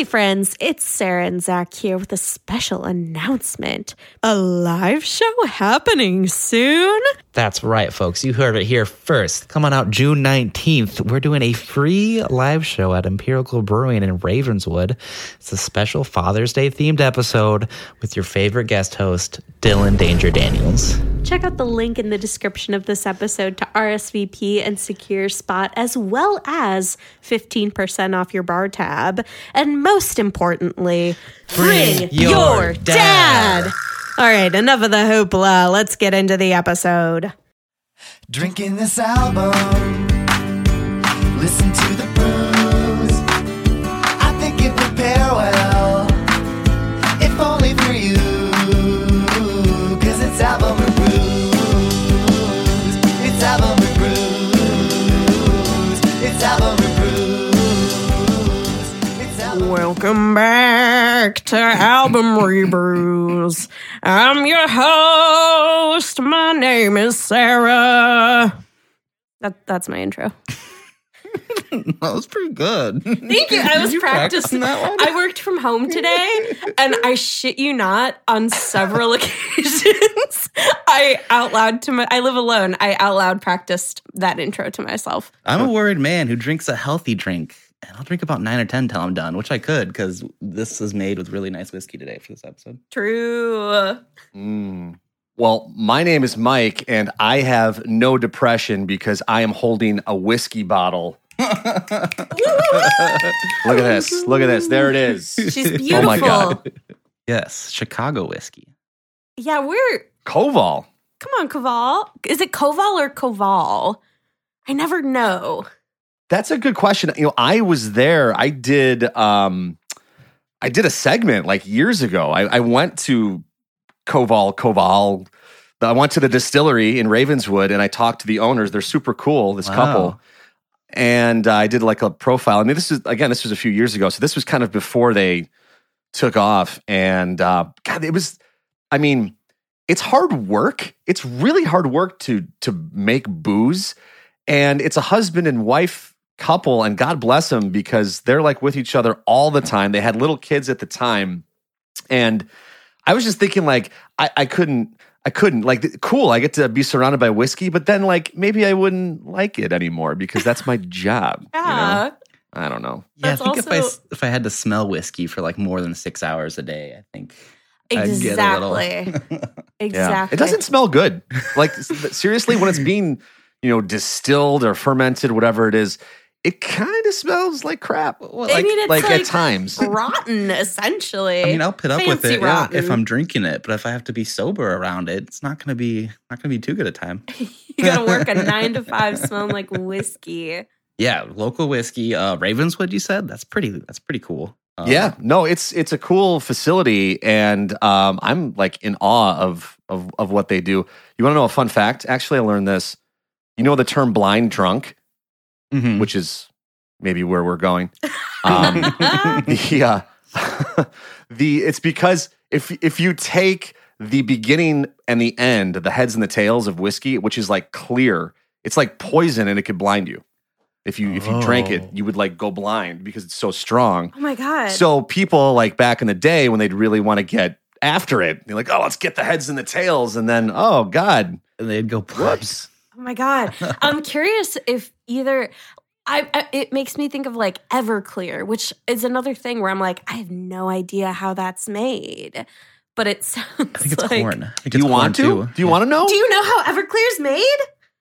Hey, friends, it's Sarah and Zach here with a special announcement. A live show happening soon. That's right, folks. You heard it here first. Come on out June 19th. We're doing a free live show at Empirical Brewing in Ravenswood. It's a special Father's Day themed episode with your favorite guest host, Dylan Danger Daniels. Check out the link in the description of this episode to RSVP and secure spot, as well as 15% off your bar tab. And most importantly, bring, your, your dad. dad. All right, enough of the hoopla. Let's get into the episode. Drinking this album, listen to Welcome back to Album Rebrews. I'm your host. My name is Sarah. That, that's my intro. That was pretty good. Thank you. I was practicing. I worked from home today, and I shit you not, on several occasions, I out loud to my. I live alone. I out loud practiced that intro to myself. I'm a worried man who drinks a healthy drink. And I'll drink about nine or 10 till I'm done, which I could because this is made with really nice whiskey today for this episode. True. Mm. Well, my name is Mike, and I have no depression because I am holding a whiskey bottle. Look at this. Look at this. There it is. She's beautiful. Oh my God. Yes, Chicago whiskey. Yeah, we're Koval. Come on, Koval. Is it Koval or Koval? I never know. That's a good question. You know, I was there. I did um I did a segment like years ago. I, I went to Koval, Koval. I went to the distillery in Ravenswood and I talked to the owners. They're super cool, this Wow. couple. And uh, I did like a profile. I mean, this is again, this was a few years ago. So this was kind of before they took off. And uh, God, it was, I mean, it's hard work. It's really hard work to to make booze. And it's a husband and wife couple, and God bless them because they're like with each other all the time. They had little kids at the time. And I was just thinking, like, I, I couldn't, I couldn't, like, cool, I get to be surrounded by whiskey, but then, like, maybe I wouldn't like it anymore because that's my job. you know? Yeah. I don't know. Yeah, That's I think if I also- if I had to smell whiskey for like more than six hours a day, I think I'd get a little- Exactly. Yeah. Exactly. It doesn't smell good. Like, seriously, when it's being, you know, distilled or fermented, whatever it is, it kind of smells like crap. I like, mean, it's like, like at times. rotten, essentially. I mean, I'll put up with it yeah, if I'm drinking it, but if I have to be sober around it, it's not going to be not going to be too good a time. you gotta work a nine to five smelling like whiskey. Yeah, local whiskey, uh, Ravenswood. You said that's pretty. That's pretty cool. Um, yeah, no, it's it's a cool facility, and um, I'm like in awe of of of what they do. You want to know a fun fact? Actually, I learned this. You know the term blind drunk, mhm. which is maybe where we're going. Um, yeah, the it's because if if you take the beginning and the end, the heads and the tails of whiskey, which is like clear, it's like poison, and it could blind you. If you if you drank it, Oh. you would like go blind because it's so strong. Oh my god. So people like back in the day when they'd really want to get after it, they're like, "Oh, let's get the heads and the tails," and then, "Oh God, And they'd go whoops." Oh my god. I'm curious if either I, I it makes me think of like Everclear, which is another thing where I'm like, I have no idea how that's made. But it sounds I think it's like corn. I think Do you it's want to? too. Do you want to know? Do you know how Everclear's made?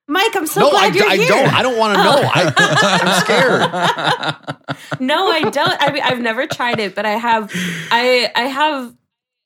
Mike, I'm so no, I, glad you're I here. don't. I don't want to oh. know. I, I'm scared. no, I don't. I mean, I've never tried it, but I have. I I have.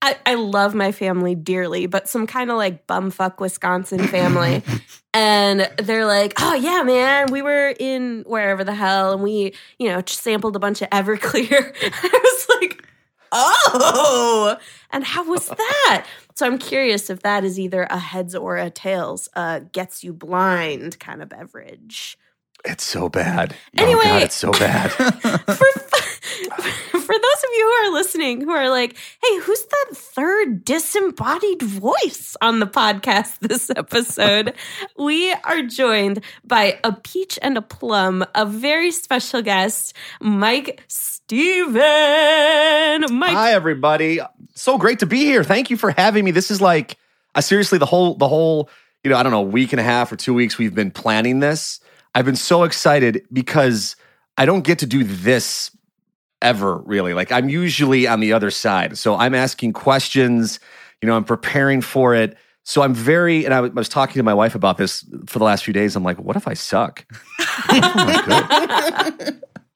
I, I love my family dearly, but some kind of like bumfuck Wisconsin family, and they're like, "Oh yeah, man, we were in wherever the hell, and we, you know, sampled a bunch of Everclear." I was like, "Oh, and how was that?" So I'm curious if that is either a heads or a tails, uh, gets you blind kind of beverage. It's so bad. Anyway. oh God, it's so bad. for, for those of you who are listening who are like, hey, who's that third disembodied voice on the podcast this episode? we are joined by a peach and a plum, a very special guest, Mike Steven. Mike, Hi, everybody. So great to be here. Thank you for having me. This is like, I seriously, the whole, the whole, you know, I don't know, week and a half or two weeks we've been planning this. I've been so excited because I don't get to do this ever really. Like I'm usually on the other side. So I'm asking questions, you know, I'm preparing for it. So I'm very, and I was- talking to my wife about this for the last few days. I'm like, what if I suck? Oh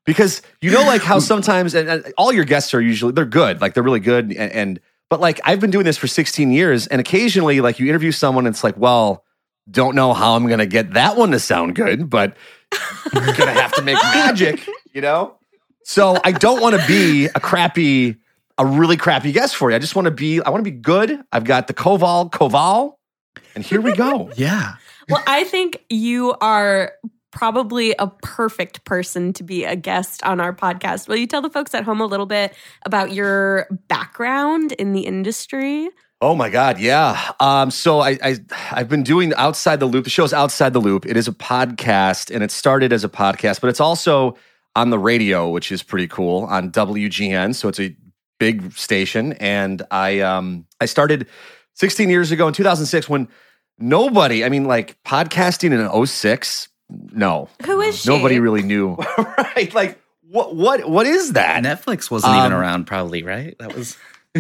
because you know, like how sometimes, and, and all your guests are usually they're good, like they're really good, and, and but like I've been doing this for 16 years, and occasionally, like you interview someone, and it's like, well, don't know how I'm gonna get that one to sound good, but you're gonna have to make magic, you know. So I don't want to be a crappy, a really crappy guest for you. I just want to be, I want to be good. I've got the Koval, Koval, and here we go. Yeah. well, I think you are probably a perfect person to be a guest on our podcast. Will you tell the folks at home a little bit about your background in the industry? Oh my God, yeah. Um, so I, I I've been doing outside the loop. The show's outside the loop. It is a podcast, and it started as a podcast, but it's also on the radio, which is pretty cool on WGN. So it's a big station, and I um I started 16 years ago in 2006 when nobody, I mean, like podcasting in 06, no, Who is she? nobody really knew. right? Like what what what is that? Netflix wasn't even Um, around, probably, right? That was.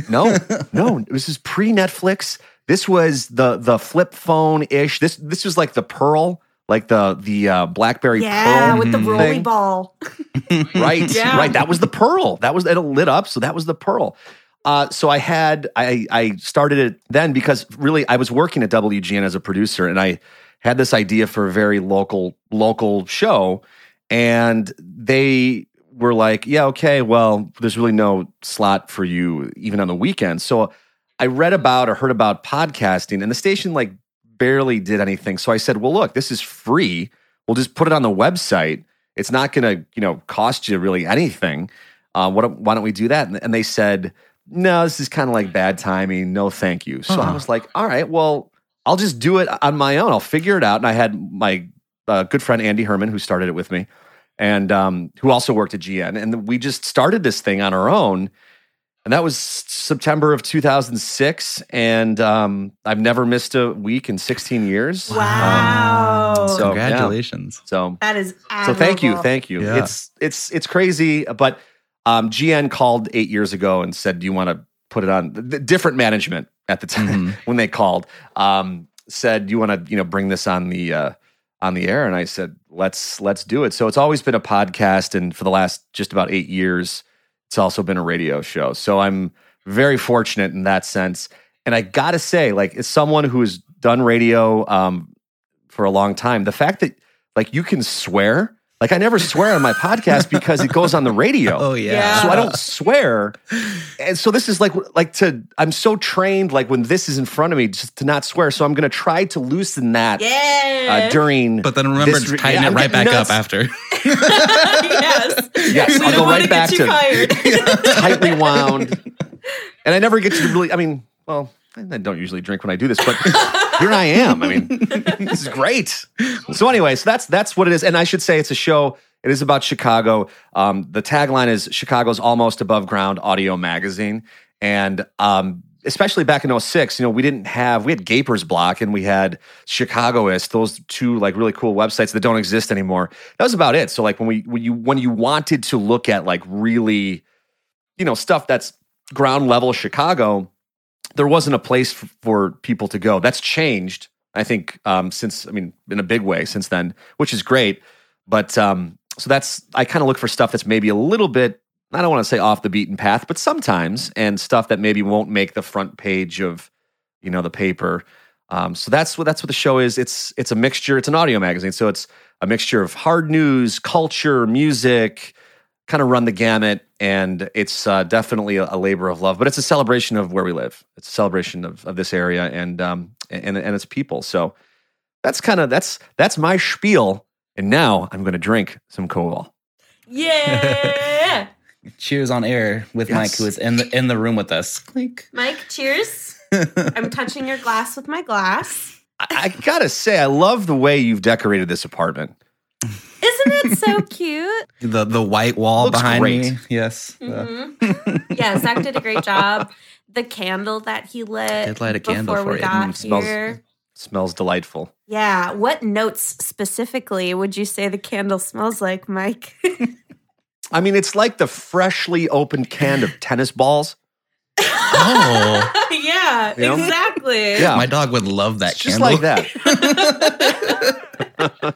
No, no. This is pre Netflix. This was the the flip phone ish. This this was like the Pearl, like the the uh, BlackBerry yeah, Pearl. with the rolly thing. ball. right, Yeah. right. That was the Pearl. That was it lit up. So that was the Pearl. Uh, so I had I I started it then because really I was working at WGN as a producer and I had this idea for a very local local show and they were like, yeah, okay, well, there's really no slot for you even on the weekend. So I read about or heard about podcasting and the station like barely did anything. So I said, well, look, this is free. We'll just put it on the website. It's not going to, you know, cost you really anything. Uh, what, why don't we do that? And, and they said, no, this is kind of like bad timing. No, thank you. So I Huh. was like, all right, well, I'll just do it on my own. I'll figure it out. And I had my uh, good friend Andy Herman who started it with me, and um, who also worked at GN, and we just started this thing on our own. And that was September of 2006, and um, I've never missed a week in 16 years. Wow. Um, so yeah. Congratulations. So that is so thank you, thank you. Yeah. It's it's it's crazy, but um, GN called eight years ago and said, "Do you want to put it on?" The different management at the time Mhm. when they called um, said, "Do you want to you know bring this on the uh, on the air?" And I said, "Let's let's do it." So it's always been a podcast, and for the last just about eight years, it's also been a radio show. So I'm very fortunate in that sense. And I gotta say, like, as someone who has done radio um, for a long time, the fact that like you can swear, like I never swear on my podcast because it goes on the radio. Oh, yeah. Yeah. So I don't swear, and so this is like like to I'm so trained like when this is in front of me just to not swear. So I'm gonna try to loosen that Yeah. uh, during. But then remember this to tighten yeah, it right getting back up after. yes. Yes, we I'll don't go want right to back get you to- fired. tightly wound. And I never get to really, I mean, well, I don't usually drink when I do this, but here I am. I mean, this is great. So anyway, so that's that's what it is. And I should say it's a show. It is about Chicago. Um, the tagline is Chicago's almost above ground audio magazine. And um, especially back in 06, you know, we didn't have, we had Gapers Block and we had Chicagoist, those two like really cool websites that don't exist anymore. That was about it. So like when we, when you, when you wanted to look at like really, you know, stuff that's ground level Chicago, there wasn't a place f- for people to go. That's changed, I think, um, since I mean, in a big way since then, which is great. But um, so that's I kind of look for stuff that's maybe a little bit. I don't want to say off the beaten path, but sometimes, and stuff that maybe won't make the front page of, you know, the paper. Um, so that's what that's what the show is. It's it's a mixture. It's an audio magazine, so it's a mixture of hard news, culture, music, kind of run the gamut. And it's uh, definitely a, a labor of love, but it's a celebration of where we live. It's a celebration of, of this area and um and and its people. So that's kind of that's that's my spiel And now I'm going to drink some Koval. Yeah. Cheers on air with Yes. Mike, who is in the in the room with us. Clink. Mike, cheers. I'm touching your glass with my glass. I, I gotta say, I love the way you've decorated this apartment. Isn't it so cute? The the white wall Looks behind great. me. Yes. Mhm. yeah, Zach did a great job. The candle that he lit I Did light a candle before for we you. got Mm, smells- here. Smells delightful. Yeah. What notes specifically would you say the candle smells like, Mike? I mean, it's like the freshly opened can of tennis balls. Oh, yeah, You know? exactly. Yeah. my dog would love that It's just candle. like that.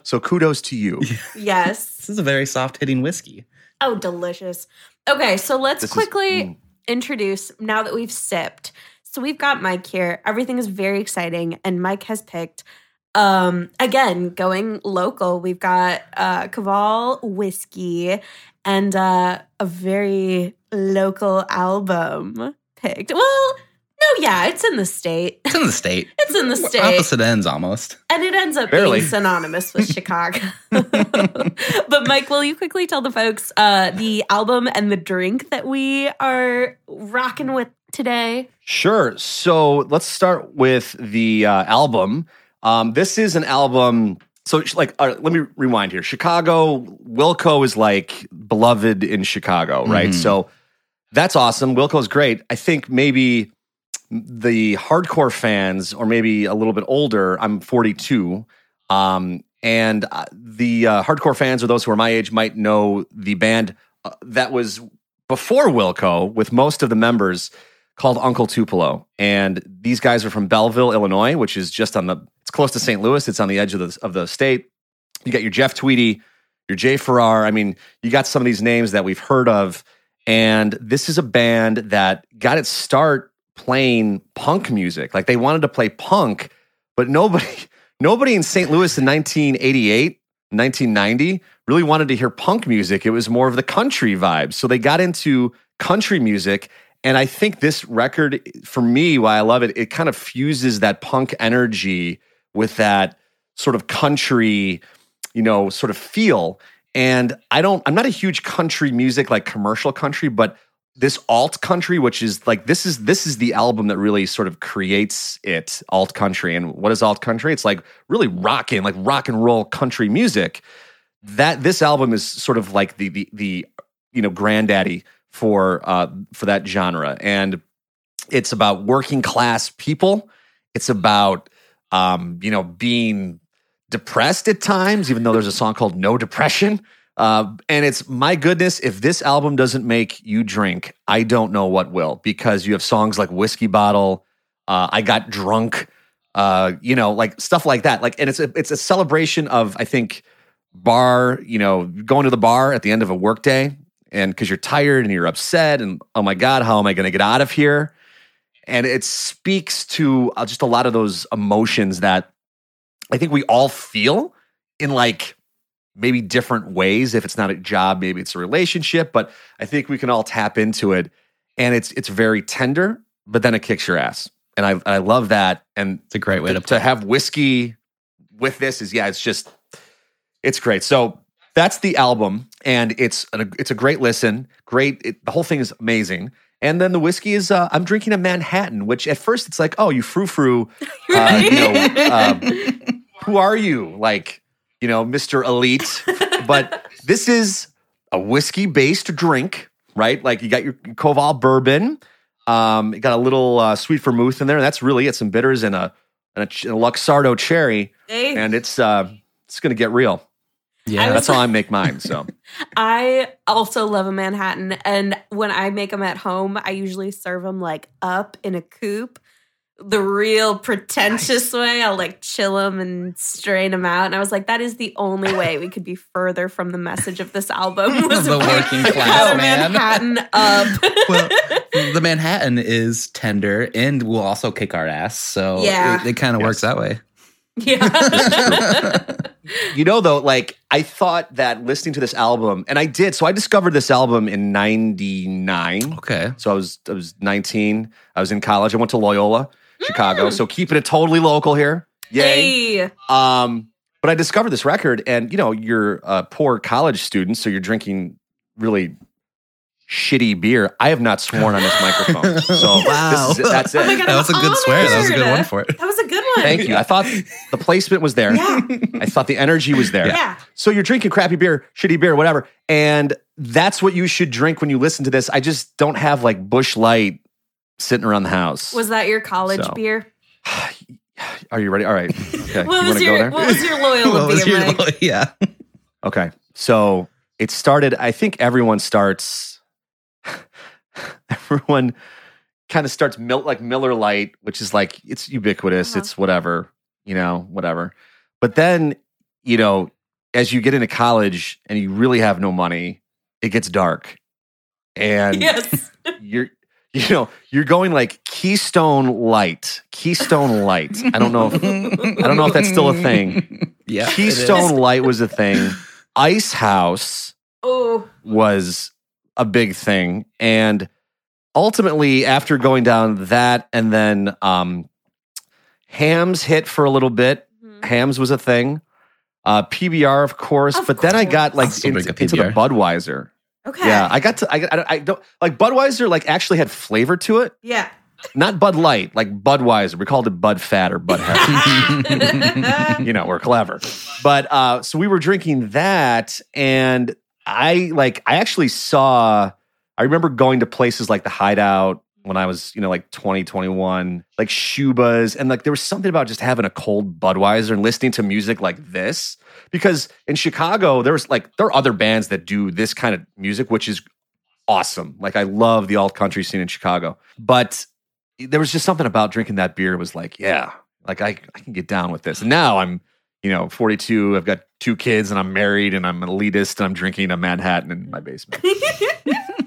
so kudos to you. Yes. This is a very soft hitting whiskey. Oh, delicious. Okay, so let's This is- quickly mm. introduce now that we've sipped. So we've got Mike here. Everything is very exciting, and Mike has picked. Um, again, going local, we've got uh Koval whiskey and uh a very local album picked. Well, no, yeah, it's in the state. It's in the state. It's in the state. Opposite ends almost. And it ends up Barely. being synonymous with Chicago. but Mike, will you quickly tell the folks uh, the album and the drink that we are rocking with today? Sure. So let's start with the uh, album. Um, this is an album. So, like, all right, let me rewind here. Chicago, Wilco is like beloved in Chicago, right? Mhm. So that's awesome. Wilco's great. I think maybe the hardcore fans, or maybe a little bit older, I'm 42. Um, and uh, the uh, hardcore fans, or those who are my age, might know the band uh, that was before Wilco with most of the members called Uncle Tupelo. And these guys are from Belleville, Illinois, which is just on the it's close to St. Louis. It's on the edge of the of the state. You got your Jeff Tweedy, your Jay Farrar. I mean, you got some of these names that we've heard of. And this is a band that got its start playing punk music. Like they wanted to play punk, but nobody nobody in St. Louis in 1988, 1990 really wanted to hear punk music. It was more of the country vibes. So they got into country music and I think this record, for me, why I love it, it kind of fuses that punk energy with that sort of country, you know, sort of feel. And I don't, I'm not a huge country music, like commercial country, but this alt country, which is like this is this is the album that really sort of creates it, alt country. And what is alt country? It's like really rocking, like rock and roll country music. That this album is sort of like the the the you know granddaddy for uh for that genre and it's about working class people it's about um you know being depressed at times even though there's a song called no depression. Uh and it's my goodness if this album doesn't make you drink i don't know what will because you have songs like whiskey bottle uh i got drunk uh you know like stuff like that. Like and it's a it's a celebration of i think bar you know going to the bar at the end of a workday and because you're tired and you're upset and oh my god how am i going to get out of here? And it speaks to uh, just a lot of those emotions that i think we all feel in like maybe different ways. If it's not a job maybe it's a relationship but i think we can all tap into it and it's it's very tender but then it kicks your ass. And i i love that. And It's a great way to, to to have whiskey with this is yeah it's just it's great. So that's the album and it's a, it's a great listen. Great it, the whole thing is amazing. And then the whiskey is uh, i'm drinking a manhattan which at first it's like oh you frou frou uh, you know uh, who are you like you know mr elite but this is a whiskey based drink right like you got your koval bourbon um you got a little uh, sweet vermouth in there and that's really it some bitters and a and a, ch- a luxardo cherry Hey, and it's uh it's gonna get real yeah. I was- that's how i make mine so I also love a Manhattan. And when I make them at home, I usually serve them like up in a coupe. The real pretentious way. I'll like chill them and strain them out. And I was like, that is the only way we could be further from the message of this album. Was The working class a man. Manhattan up. well, the Manhattan is tender and will also kick our ass. So Yeah. it, it kind of Yes. works that way. yeah. you know though like i thought that listening to this album and i did so i discovered this album in 99 Okay. so i was i was 19 i was in college i went to loyola chicago so keeping it totally local here yay hey. um But I discovered this record, and you know, you're a poor college student, so you're drinking really shitty beer. I have not sworn on this microphone, so Wow. this is it. that's it. Oh my God, That was a I'm good swear. That was a good one for it. That was a good one. Thank you. I thought the placement was there. Yeah. I thought the energy was there. Yeah. So you're drinking crappy beer, shitty beer, whatever, and that's what you should drink when you listen to this. I just don't have like Busch Light sitting around the house. Was that your college So. beer? Are you ready? All right. Okay. What you was want go your there? What was your Loyola What was beer, your- Mike? yeah. Okay. So it started, I think everyone starts, everyone kind of starts mil- like Miller Lite, which is like, it's ubiquitous. Uh-huh. It's whatever, you know, whatever. But then, you know, as you get into college and you really have no money, it gets dark. And Yes. you're, you know, you're going like Keystone Light, Keystone Light. I don't know if, I don't know if that's still a thing. Yeah. Keystone Light was a thing. Ice House Oh, was a big thing. And ultimately, after going down that, and then um, Hamm's hit for a little bit. Mhm. Hamm's was a thing. Uh, PBR, of course. Of but then I got like into, into the Budweiser. Okay. Yeah, I got to. I, I, I don't like Budweiser. Like actually had flavor to it. yeah. Not Bud Light, like Budweiser. We called it Bud Fat or Bud Heavy. you know, we're clever. But uh so we were drinking that and I like I actually saw I remember going to places like the Hideout when I was, you know, like 20, 21, like Schubas and like there was something about just having a cold Budweiser and listening to music like this because in Chicago there was like there are other bands that do this kind of music which is awesome. Like I love the alt country scene in Chicago. But there was just something about drinking that beer was like, yeah, like I, I can get down with this. And now I'm, you know, 42, I've got two kids and I'm married and I'm an elitist and I'm drinking a Manhattan in my basement.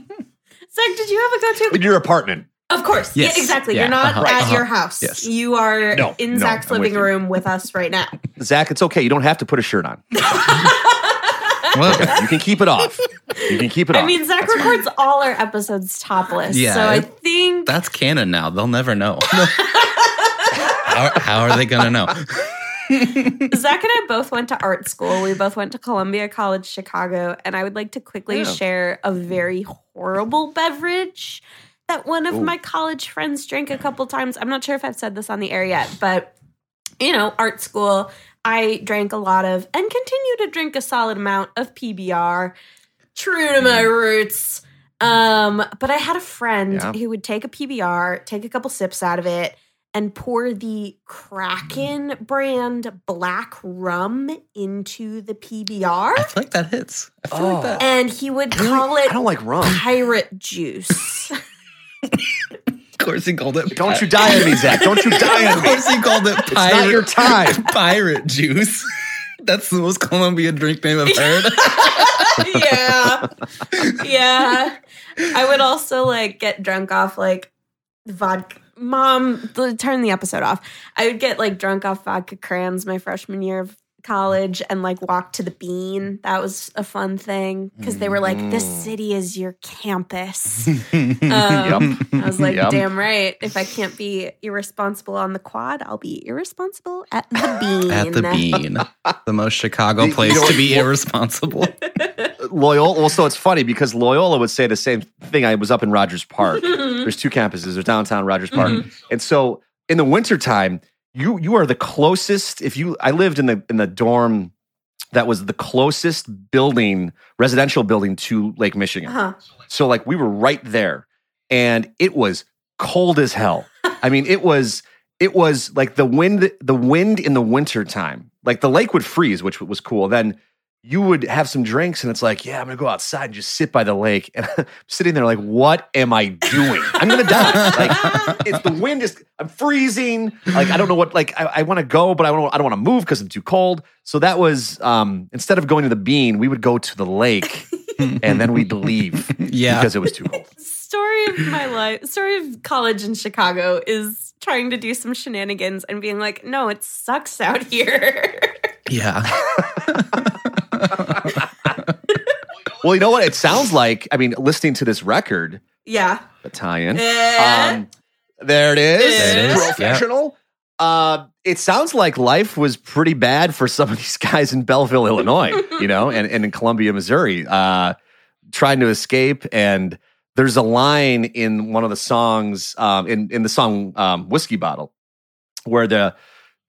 Zach, did you have a go-to? in your apartment. Of course. Yes. Yeah, exactly. Yeah. You're not Uh-huh. at Uh-huh. your house. Yes. You are No, in no, Zach's I'm living you. room with us right now. Zach, it's okay. You don't have to put a shirt on. Well, You can keep it off. You can keep it I off. I mean, Zach records all our episodes topless. Yeah, so I think that's canon now. They'll never know. how, how are they gonna know? Zach and I both went to art school. We both went to Columbia College Chicago. And I would like to quickly share a very horrible beverage that one of Ooh. my college friends drank a couple times. I'm not sure if I've said this on the air yet, but you know, art school, I drank a lot of and continue to drink a solid amount of PBR, true to my roots. Um, but I had a friend Yeah. who would take a PBR, take a couple sips out of it, and pour the Kraken mm. brand black rum into the PBR. I feel like that hits. I feel Oh. like that. Oh. And he would Really? call I it don't like rum. pirate juice. Of course, he called it. Don't you die on me, Zach. Don't you die on Of course, he called it It's not your pirate, time. pirate juice. That's the most Colombian drink name I've heard. yeah. Yeah. I would also like get drunk off like vodka. Mom, turn the episode off. I would get like drunk off vodka crayons my freshman year of college and like walk to the bean. That was a fun thing because they were like, this Mm. city is your campus. Um, I was like, Yep. damn right. If I can't be irresponsible on the quad, I'll be irresponsible at the bean. At the bean, the most Chicago You- you place to be irresponsible. Loyola. Well, so it's funny because Loyola would say the same thing. I was up in Rogers Park. There's two campuses. There's downtown Rogers Park, and so in the wintertime, you you are the closest. If you, I lived in the in the dorm that was the closest building, residential building to Lake Michigan. Uh-huh. So like we were right there, and it was cold as hell. I mean, it was it was like the wind the wind in the wintertime. Like the lake would freeze, which was cool. Then you would have some drinks and it's like, yeah, I'm gonna go outside and just sit by the lake. And I'm sitting there like, what am I doing? I'm gonna die. like it's the wind is I'm freezing. Like I don't know what like I, I want to go, but I don't I don't want to move because I'm too cold. So that was um instead of going to the bean, we would go to the lake and then we'd leave Yeah. because it was too cold. story of my life story of college in chicago is trying to do some shenanigans and being like no it sucks out here Yeah. Well, you know what? It sounds like, I mean, listening to this record, yeah Italian. Eh. Um, there it is. There it is. Yeah. Professional. uh, it sounds like life was pretty bad for some of these guys in Belleville, Illinois, you know, and, and in Columbia, Missouri, uh, trying to escape. And there's a line in one of the songs, um, in, in the song um, Whiskey Bottle, where the,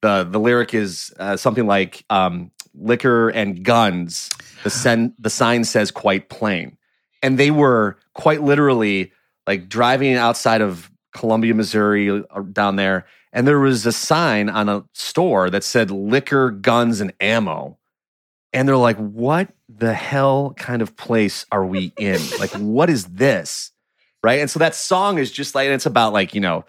the, the lyric is uh, something like um, liquor and guns. The, sen- the sign says quite plain. And they were quite literally like driving outside of Columbia, Missouri, uh, down there, and there was a sign on a store that said liquor, guns, and ammo. And they're like, what the hell kind of place are we in? like, what is this? Right. And so that song is just like, it's about like, you know,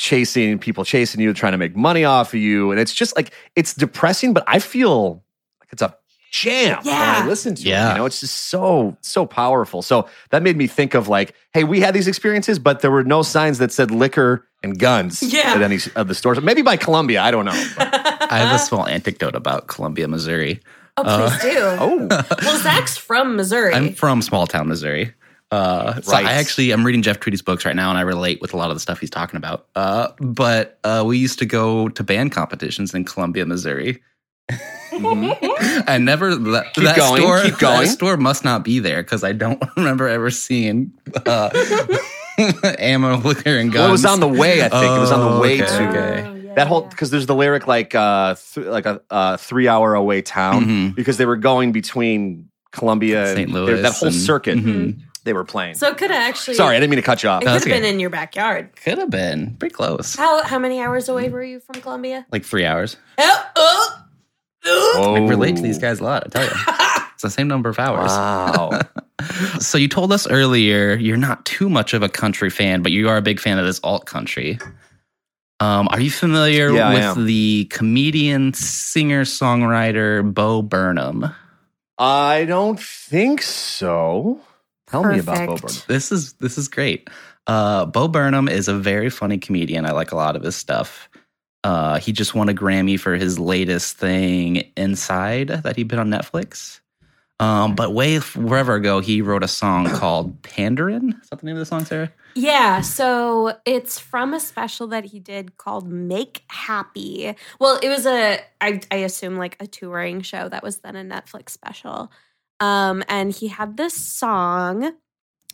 chasing people chasing you, trying to make money off of you. And it's just like, it's depressing, but I feel like it's a jam when I listen to it. Yeah. You know, it's just so, so powerful. So that made me think of like, hey, we had these experiences, but there were no signs that said liquor and guns Yeah. at any of the stores. Maybe by Columbia, I don't know. I have a small anecdote about Columbia, Missouri. Oh, please uh, do. oh, Well, Zach's from Missouri. I'm from small town Missouri. Uh, so I actually I'm reading Jeff Tweedy's books right now, and I relate with a lot of the stuff he's talking about. Uh, but uh, we used to go to band competitions in Columbia, Missouri. I never that, Keep that going, store. keep going. That store must not be there because I don't remember ever seeing uh, ammo, liquor, and guns. well, it was on the way. I think it was on the Oh, way okay, to okay. Oh, yeah, that whole because there's the lyric like uh th- like a uh, three hour away town Mhm. because they were going between Columbia and St. Louis. that whole and- circuit Mhm. They were playing. So it could have actually. Sorry, I didn't mean to cut you off. It No, could that's have been okay. in your backyard. Could have been pretty close, How how many hours away were you from Columbia? like three hours. Oh, oh, oh. I relate to these guys a lot. I tell you, it's the same number of hours. Wow. So you told us earlier you're not too much of a country fan, but you are a big fan of this alt country. Um, are you familiar Yeah, I with am. the comedian, singer, songwriter Bo Burnham? I don't think so. Tell me about Bo Burnham. This is this is great. Uh, Bo Burnham is a very funny comedian. I like a lot of his stuff. Uh, he just won a Grammy for his latest thing, Inside, that he did on Netflix. Um, but way forever ago, he wrote a song called Pandering. Is that the name of the song, Sarah? Yeah, so it's from a special that he did called Make Happy. Well, it was a I I assume like a touring show that was then a Netflix special. Um and he had this song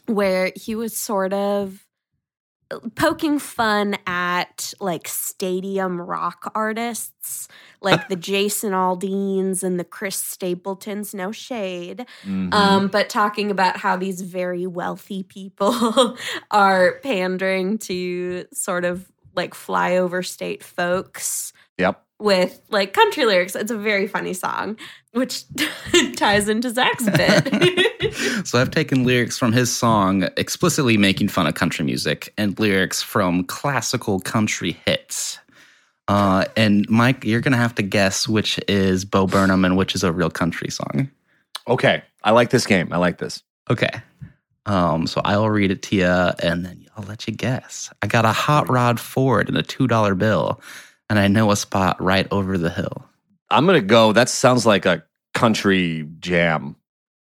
where he was sort of poking fun at like stadium rock artists like the Jason Aldeans and the Chris Stapletons, no shade. Mhm. Um, but talking about how these very wealthy people are pandering to sort of like flyover state folks yep. With like country lyrics. It's a very funny song, which ties into Zach's bit. So I've taken lyrics from his song explicitly making fun of country music and lyrics from classical country hits. Uh, and Mike, you're gonna have to guess which is Bo Burnham and which is a real country song. Okay. I like this game. I like this. Okay. Um, so I'll read it to you and then I'll let you guess. I got a hot rod Ford and a two dollar bill, and I know a spot right over the hill. I'm gonna go. That sounds like a country jam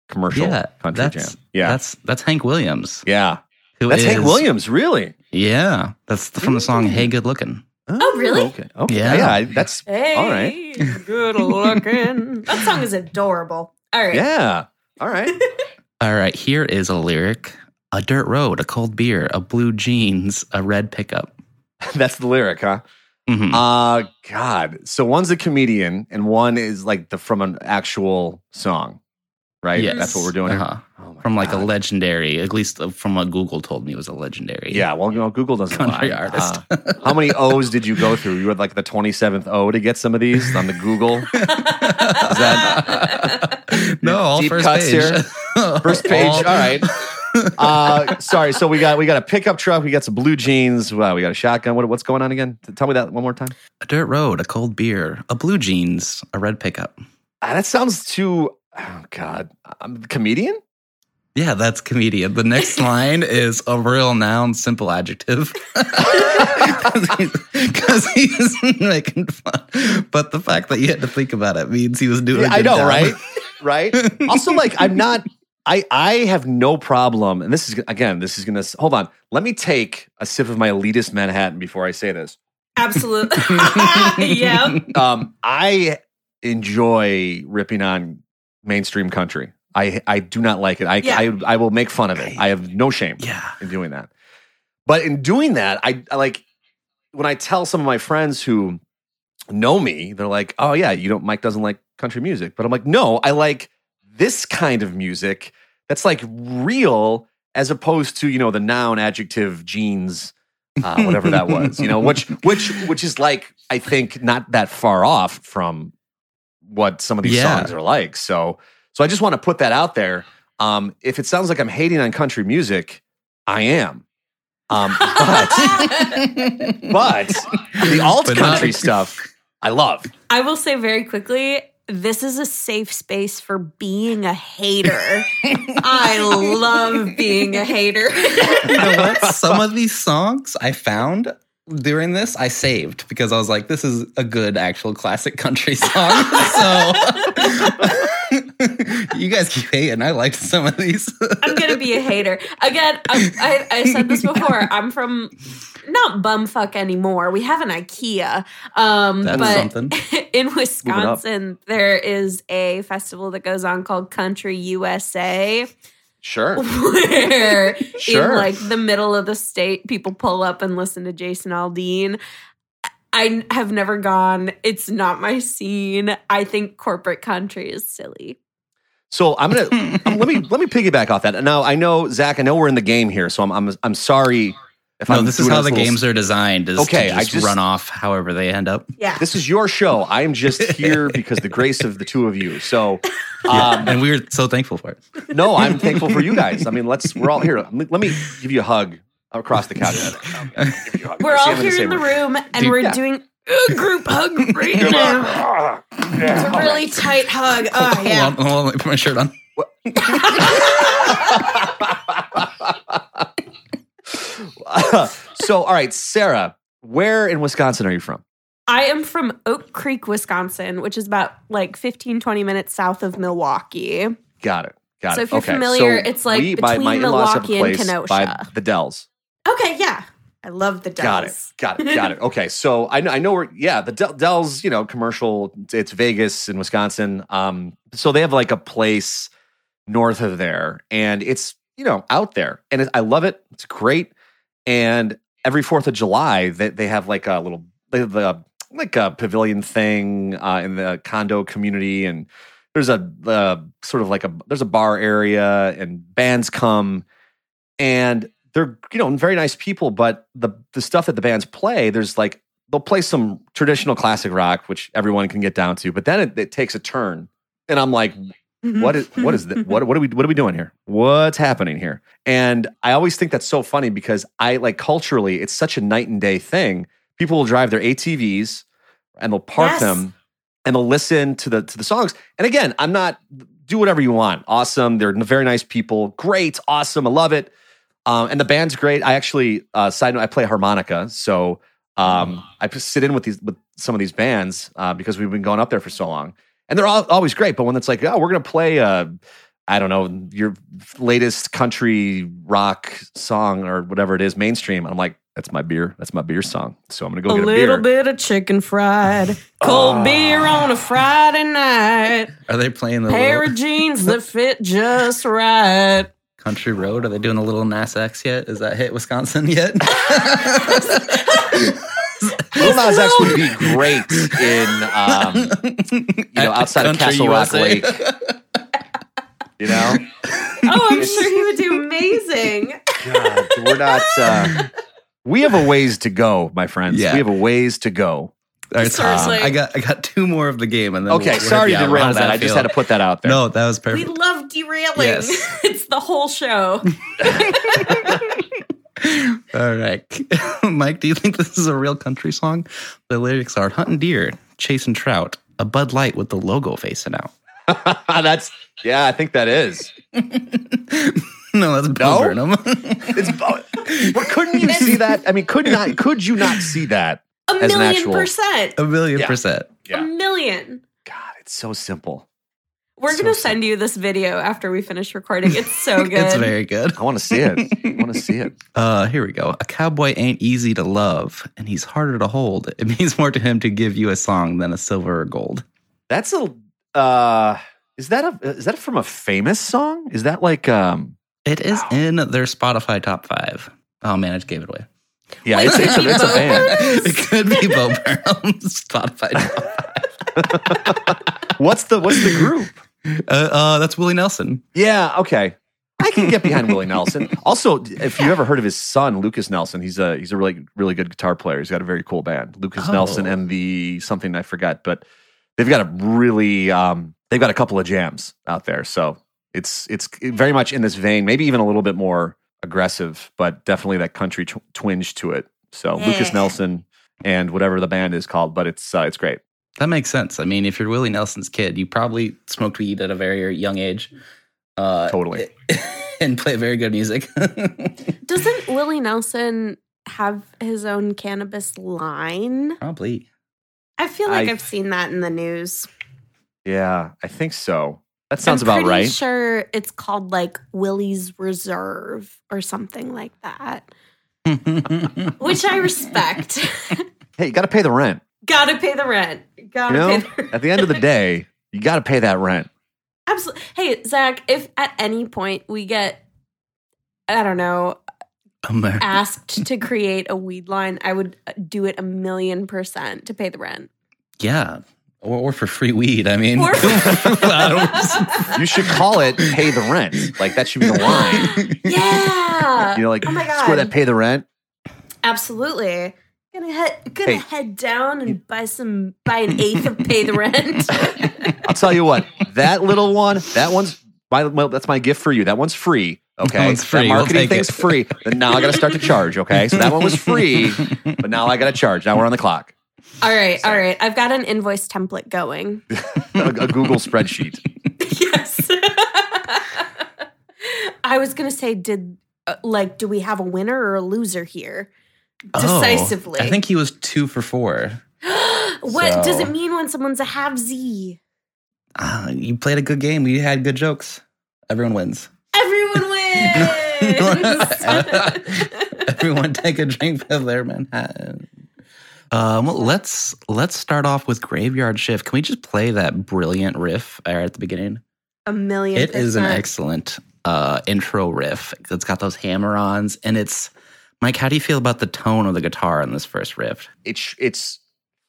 commercial. Yeah, country that's jam. Yeah. that's that's Hank Williams. yeah. who That's Hank Williams, really. Yeah, that's from the song "Hey Good Looking." Oh, oh, really? Okay. Okay. Yeah. Yeah. I- that's hey, all right. good looking. that song is adorable. All right. Yeah. All right. All right, here is a lyric: a dirt road, a cold beer, a blue jeans, a red pickup. that's the lyric, huh? Mhm. Uh God. So one's a comedian and one is like the from an actual song. Right? Yes. That's what we're doing. Uh-huh. Oh From like a legendary, at least from what Google told me was a legendary. Yeah, well, you know, Google doesn't Country lie. artist. Uh, how many O's did you go through? You had like the 27th O to get some of these on the Google. no, all Deep first cuts page. here. First page. All- All right. Uh, sorry. So we got we got a pickup truck. We got some blue jeans. Wow, we got a shotgun. What, what's going on again? Tell me that one more time. A dirt road, a cold beer, a blue jeans, a red pickup. Ah, that sounds too. Oh God, I'm a comedian. Yeah, that's comedian. The next line is a real noun, simple adjective. Because he's making fun. But the fact that you had to think about it means he was doing Yeah, I know, right? Right. also, like, I'm not. I I have no problem, and this is again, this is gonna hold on. Let me take a sip of my elitist Manhattan before I say this. Absolutely. yeah. um, I enjoy ripping on mainstream country. I I do not like it. I Yeah. I, I will make fun of it. I have no shame Yeah. in doing that. But in doing that, I, I like when I tell some of my friends who know me, they're like, "Oh yeah, you don't Mike doesn't like country music." But I'm like, "No, I like this kind of music that's like real as opposed to, you know, the noun adjective genes uh, whatever that was, you know, which which which is like I think not that far off from what some of these Yeah. songs are like. So so I just want to put that out there. Um, if it sounds like I'm hating on country music, I am. Um, but but the alt country stuff I love. I will say very quickly this is a safe space for being a hater. I love being a hater. you know what? Some of these songs I found during this I saved because I was like, this is a good actual classic country song. so you guys keep hating. I liked some of these. I'm gonna be a hater again. I, I, I said this before. I'm from not bumfuck anymore. We have an IKEA, um, but something. in Wisconsin there is a festival that goes on called Country USA, Sure. where Sure. in like the middle of the state, people pull up and listen to Jason Aldean. I have never gone. It's not my scene. I think corporate country is silly. So I'm gonna um, let me let me piggyback off that. Now I know Zach. I know we're in the game here, so I'm I'm I'm sorry if no, I'm this is how the little- games are designed. Is Okay, to I just, just- run off however they end up. Yeah. This is your show. I am just here because the grace of the two of you. So, um, and we're so thankful for it. no, I'm thankful for you guys. I mean, let's we're all here. Let me, give you a hug across the couch. Give you a hug. We're all here in the room. room and Dude, we're yeah. doing a group hug right now. It's a really tight hug. Oh yeah. Hold on, hold on, let me put my shirt on. so, all right, Sarah, where in Wisconsin are you from? I am from Oak Creek, Wisconsin, which is about like 15, 20 minutes south of Milwaukee. Got it. Got So it. So if you're okay. familiar, it's like my- my between in-laws Milwaukee and Kenosha. by the Dells. Okay, yeah. I love the Dells. Got it. Got it. Got it. Okay. So I know, I know where, yeah, the Del- Dells, you know, commercial, it's Vegas in Wisconsin. Um, so they have like a place north of there and it's, you know, out there and it, I love it. It's great. And every 4th of July, they, they have like a little, they have a, like a pavilion thing uh, in the condo community. And there's a uh, sort of like a, there's a bar area and bands come and they're you know very nice people but the the stuff that the bands play there's like they'll play some traditional classic rock which everyone can get down to but then it, it takes a turn and i'm like mm-hmm. what is what is what, what are we what are we doing here? What's happening here? And i always think that's so funny because i like culturally it's such a night and day thing. People will drive their atvs and they'll park Yes. them and they'll listen to the to the songs. And again i'm not do whatever you want. Awesome. They're very nice people. Great. Awesome. I love it um, and the band's great. I actually, uh, side note, I play harmonica, so um, I just sit in with these with some of these bands uh, because we've been going up there for so long, and they're all, always great. But when it's like, oh, we're gonna play, uh, I don't know, your latest country rock song or whatever it is, mainstream, I'm like, that's my beer, that's my beer song. So I'm gonna go a get a little beer. bit of chicken fried, cold beer on a Friday night, Are they playing the pair little of jeans that fit just right. Country road? Are they doing a little Nas X yet? Is that hit Wisconsin yet? Lil Nas X would be great in, um, you know, outside of Country Castle Rock USA. Lake. You know. Oh, I'm sure he would do amazing. God, we're not. Uh, we have a ways to go, my friends. Yeah. We have a ways to go. All right, Tom, Seriously. I got I got two more of the game, and then Okay, we'll- we'll sorry to the hour. How derail does that. I just had to put that out there. No, that was perfect. We love derailing. Yes. it's the whole show. All right, Mike, do you think this is a real country song? The lyrics are hunting deer, chasing trout, a Bud Light with the logo facing out. That's yeah. I think that is. no, that's Bo No? Burnham. It's. Well, couldn't you see that? I mean, could not? Could you not see that? A As an million actual- percent. a million Yeah. percent. A million. God, it's so simple. We're So gonna sick. send you this video after we finish recording. It's so good. It's very good. I want to see it. I want to see it. Uh, here we go. A cowboy ain't easy to love, and he's harder to hold. It means more to him to give you a song than a silver or gold. That's a. Uh, is that a? Is that from a famous song? Is that like? um It is Wow. in their Spotify top five. Oh man, I just gave it away. Yeah, Wait, it's, it's, a, it's a be band. it could be Bo Burnham's Spotify. top What's the What's the group? Uh, uh, that's Willie Nelson. Yeah, okay. I can get behind Willie Nelson. Also, if you ever heard of his son, Lucas Nelson, he's a he's a really really good guitar player. He's got a very cool band, Lucas Oh. Nelson and the something I forgot, but they've got a really um, they've got a couple of jams out there. So it's it's very much in this vein, maybe even a little bit more aggressive, but definitely that country tw- twinge to it. So Lucas Nelson and whatever the band is called, but it's uh, it's great. That makes sense. I mean, if you're Willie Nelson's kid, you probably smoked weed at a very young age. Uh, Totally. and play very good music. Doesn't Willie Nelson have his own cannabis line? probably. I feel like I- I've seen that in the news. Yeah, I think so. That sounds about right. I'm about right. Sure, it's called like Willie's Reserve or something like that, which I respect. Hey, you got to pay the rent. Gotta pay the rent. Gotta You know, pay the rent. at the end of the day, you got to pay that rent. Absolutely. Hey, Zach, if at any point we get, I don't know, Amer- asked to create a weed line, I would uh, do it a million percent to pay the rent. yeah. Or, or for free weed. I mean, Or- I You should call it "pay the rent." Like that should be the line. yeah. You know, like Oh my God. score that "pay the rent." Absolutely. Gonna head gonna Hey. head down and buy some buy an eighth of pay the rent. I'll tell you what. That little one, that one's my, my that's my gift for you. That one's free. Okay, That one's free. That We'll marketing thing's it. free. But now I got to start to charge. Okay, so that one was free, but now I got to charge. Now we're on the clock. All right, all right. I've got an invoice template going. A, a Google spreadsheet. yes. I was gonna say, did uh, like do we have a winner or a loser here? Oh, Decisively. I think he was two for four. what does it mean when someone's a half Z? Ah, you played a good game. You had good jokes. Everyone wins. Everyone wins. Everyone take a drink of their Manhattan. Um, well, let's let's start off with Graveyard Shift. Can we just play that brilliant riff there at the beginning? a million. It is an excellent uh, intro riff. It's got those hammer-ons, and it's Mike. How do you feel about the tone of the guitar in this first riff? It's it's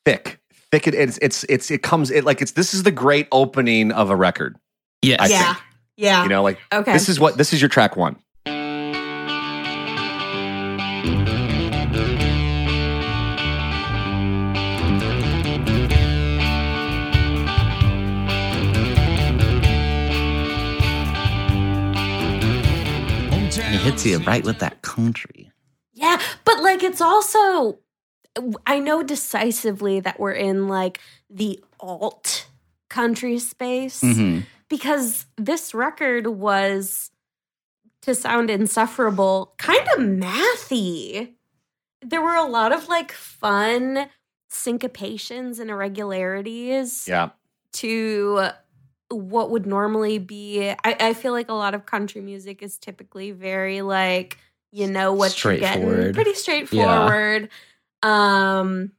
thick, thick. It, it's it's it's it comes it like it's this is the great opening of a record. Yes. I Yeah. think. Yeah. You know, like okay. this is what this is your track one. Hits you right with that country. Yeah, but like it's also I know decisively that we're in like the alt country space Mhm. because this record was to sound insufferable, kind of mathy. There were a lot of like fun syncopations and irregularities Yeah, to what would normally be I, I feel like a lot of country music is typically very like you know what you're getting Straightforward. pretty straightforward um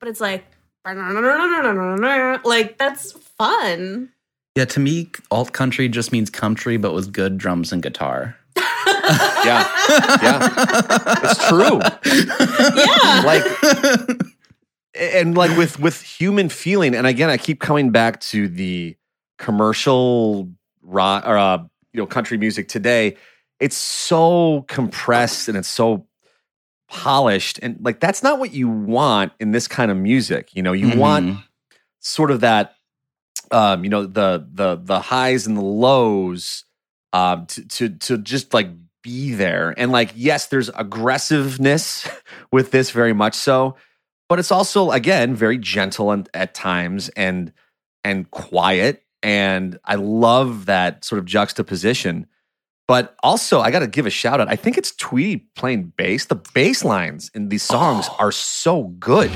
but it's like like that's fun Yeah, to me, alt country just means country, but with good drums and guitar. yeah, yeah. It's true. yeah Like and like with with human feeling and again i keep coming back to the commercial rock or uh, you know country music today it's so compressed and it's so polished and like that's not what you want in this kind of music you know you want Mhm. sort of that um you know the the the highs and the lows um to to to just like be there and like yes there's aggressiveness with this very much so but it's also again very gentle and at times and and quiet and i love that sort of juxtaposition. But also i got to give a shout out i think it's Tweedy playing bass. The bass lines in these songs oh. are so good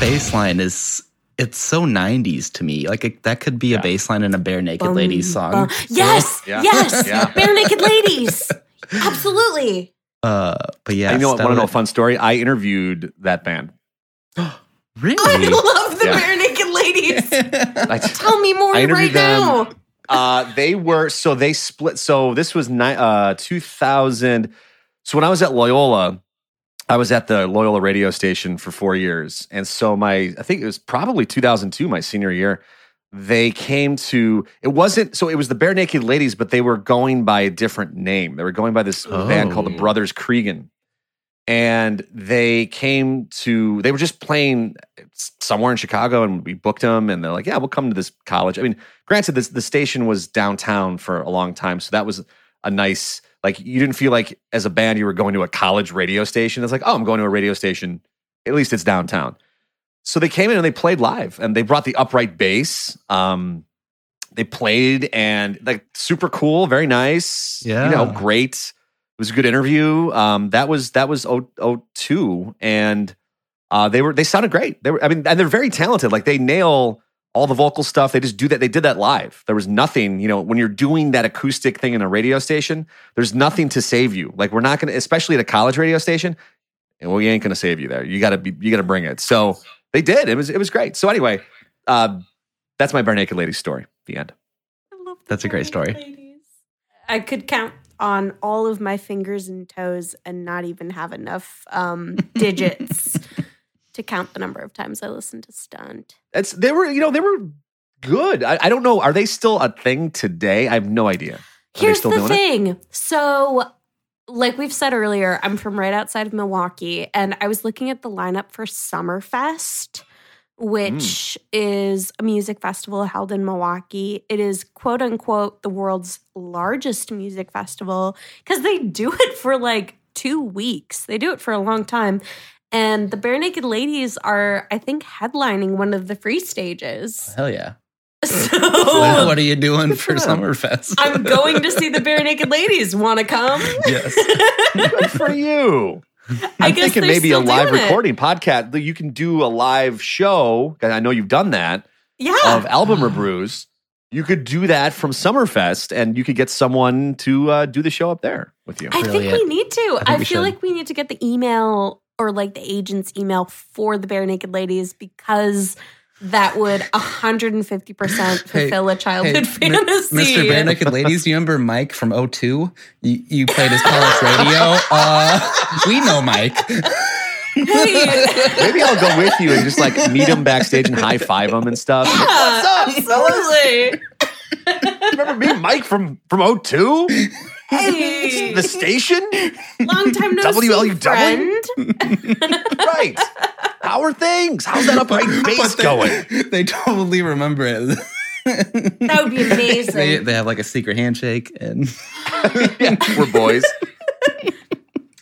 bass line is it's so 90s to me. Like it, that could be a Yeah. bass line in a bare naked Bum, ladies song. bum. Yes, Yeah. yes, Yeah. bare naked ladies. Absolutely. Uh, but yeah, you know, want to know a fun story? I interviewed that band. really? I love the Yeah. bare naked ladies. I, Tell me more I right interviewed them. now. uh, they were so they split. So this was ni- uh, 2000. So when I was at Loyola, I was at the Loyola radio station for four years, and so my I think it was probably 2002, my senior year. They came to it wasn't so it was the Barenaked Ladies, but they were going by a different name. They were going by this band called the Oh. Brothers Creeggan, and they came to they were just playing somewhere in Chicago, and we booked them, and they're like, "Yeah, we'll come to this college." I mean, granted, this the station was downtown for a long time, so that was a nice like you didn't feel like as a band you were going to a college radio station. It's like, oh, I'm going to a radio station. At least it's downtown. So they came in and they played live, and they brought the upright bass. Um, they played and like super cool, very nice. Yeah. you know, great. It was a good interview. Um, that was that was 0- 02 and uh, they were they sounded great. They were, I mean, and they're very talented. Like they nail all the vocal stuff. They just do that. They did that live. There was nothing, you know, when you're doing that acoustic thing in a radio station, there's nothing to save you. Like we're not going to, especially at a college radio station, and we ain't going to save you there. You got to be, you got to bring it. So they did. It was, it was great. So anyway, uh, that's my bare naked lady story. The end. I love the That's a great story. ladies. I could count on all of my fingers and toes and not even have enough um, digits to count the number of times I listened to Stunt. It's they were, you know, they were good. I, I don't know. Are they still a thing today? I have no idea. they Here's still the doing it? thing. So, like we've said earlier, I'm from right outside of Milwaukee, and I was looking at the lineup for Summerfest, hmm. which is a music festival held in Milwaukee. It is quote unquote the world's largest music festival because they do it for like two weeks. They do it for a long time. And the Barenaked Ladies are, I think, headlining one of the free stages. Hell yeah. So What, what are you doing for Summerfest? I'm going to see the Barenaked Ladies. Want to come? yes. Good for you. I I'm guess thinking they're maybe a live doing it. recording podcast. You can do a live show. and I know you've done that Yeah. of album reviews. You could do that from Summerfest, and you could get someone to uh, do the show up there with you. I think we need to. think I, feel should. like we need to get the email or like the agent's email for the Barenaked Ladies because that would 150% fulfill a childhood Mi- fantasy. Mr. Barenaked Ladies, do you remember Mike from O2? You, you played his college radio. Uh, we know Mike. Hey, Maybe I'll go with you and just like meet him backstage and high five him and stuff. What's up, Absolutely. Remember me, Mike from from O2, Hey, the station, long time no WLUW? see, friend. right? How are things? How's that upright bass they- going? They totally remember it. That would be amazing. They, they have like a secret handshake and yeah, we're boys.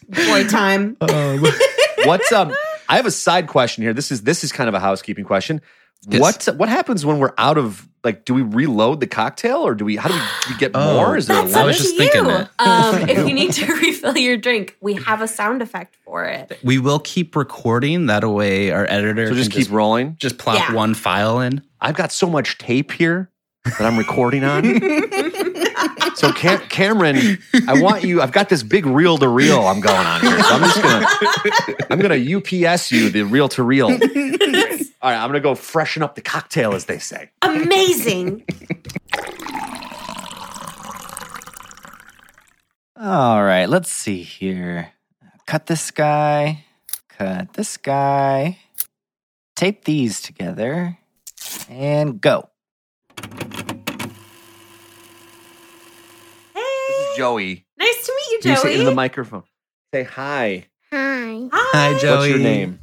Boy time. um, What's um? I have a side question here. This is this is kind of a housekeeping question. Yes. What what happens when we're out of like? Do we reload the cocktail or do we? How do we, we get Oh. more? Is there a That's I up was to just you. thinking that. Um, if you need to refill your drink, we have a sound effect for it. we will keep recording. That way, our editor So just can keep rolling. just plop Yeah. one file in. I've got so much tape here that I'm recording on. so Cam- Cameron, I want you. I've got this big reel to reel I'm going on here. So I'm just gonna I'm gonna UPS you the reel to reel. All right, I'm gonna go freshen up the cocktail, as they say. Amazing. All right, let's see here. Cut this guy, cut this guy, tape these together, and go. Hey, Joey, nice to meet do you, you say into the microphone? Say hi. Hi, Hi, Hi. Joey. What's your name?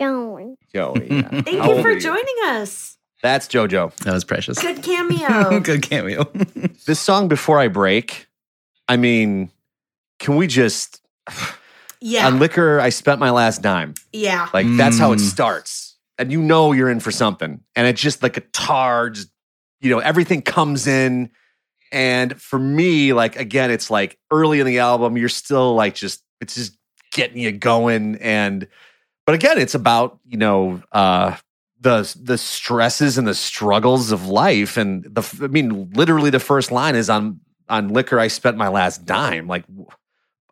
Joey. Joey. yeah. Thank How you for you? joining us. That's JoJo. That was precious. Good cameo. Good cameo. This song, Before I Break, I mean, can we just. Yeah. On liquor, I spent my last dime. yeah. Like, that's how it Mm. starts. And you know you're in for something. And it's just like a tar, just, you know, everything comes in. And for me, like, again, it's like early in the album, you're still like just, it's just getting you going. And, but again, it's about you know uh, the the stresses and the struggles of life, and the I mean, literally, the first line is on on liquor. I spent my last dime. Like,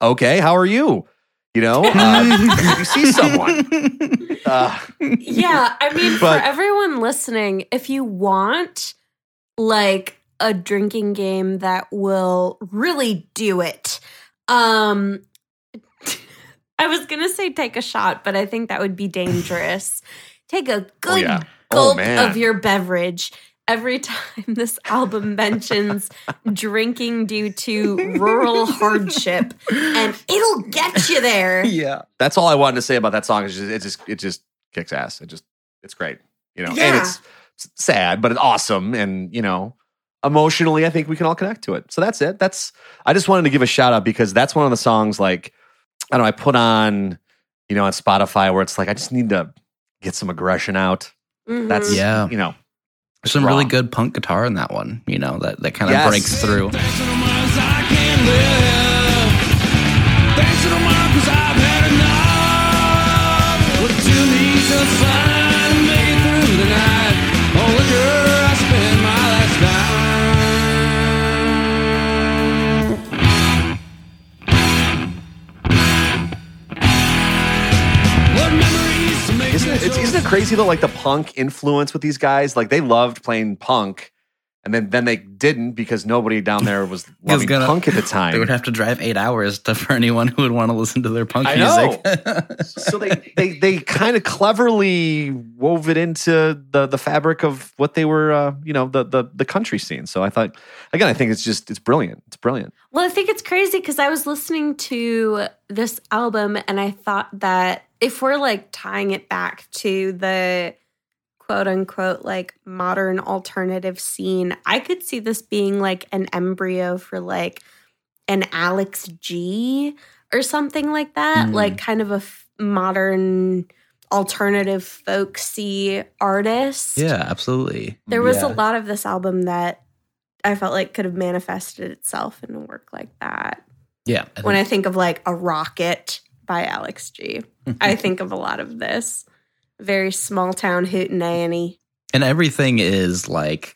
okay, how are you? You know, uh, you see someone. Uh, yeah, I mean, But- for everyone listening, if you want like a drinking game that will really do it, um, I was gonna say take a shot, but I think that would be dangerous. Take a good yeah. Oh, gulp man. of your beverage. Every time this album mentions drinking due to rural hardship, and it'll get you there. yeah. that's all I wanted to say about that song. Is just, it just it just kicks ass. It just it's great, you know. And Yeah. it's sad, but it's awesome, and you know, emotionally, I think we can all connect to it. So that's it. That's I just wanted to give a shout out because that's one of the songs like I don't know. I put on you know on Spotify where it's like I just need to get some aggression out. Mhm. That's Yeah. you know. There's some really good punk guitar in that one, you know, that, that kind of Yes. breaks through. Isn't it, it's, isn't it crazy though? Like the punk influence with these guys, like they loved playing punk, and then then they didn't because nobody down there was loving gonna- punk at the time. They would have to drive eight hours to, for anyone who would want to listen to their punk I music. so they they they kind of cleverly wove it into the the fabric of what they were, uh, you know, the the the country scene. So I thought, again, I think it's just it's brilliant. It's brilliant. Well, I think it's crazy because I was listening to this album and I thought that if we're like tying it back to the quote unquote like modern alternative scene, I could see this being like an embryo for like an Alex G or something like that, Mm. like kind of a f- modern alternative folksy artist. yeah, absolutely. There was Yeah. a lot of this album that I felt like could have manifested itself in a work like that. Yeah. I When I think of like a rocket by Alex G, I think of a lot of this very small town hootenanny. and everything is like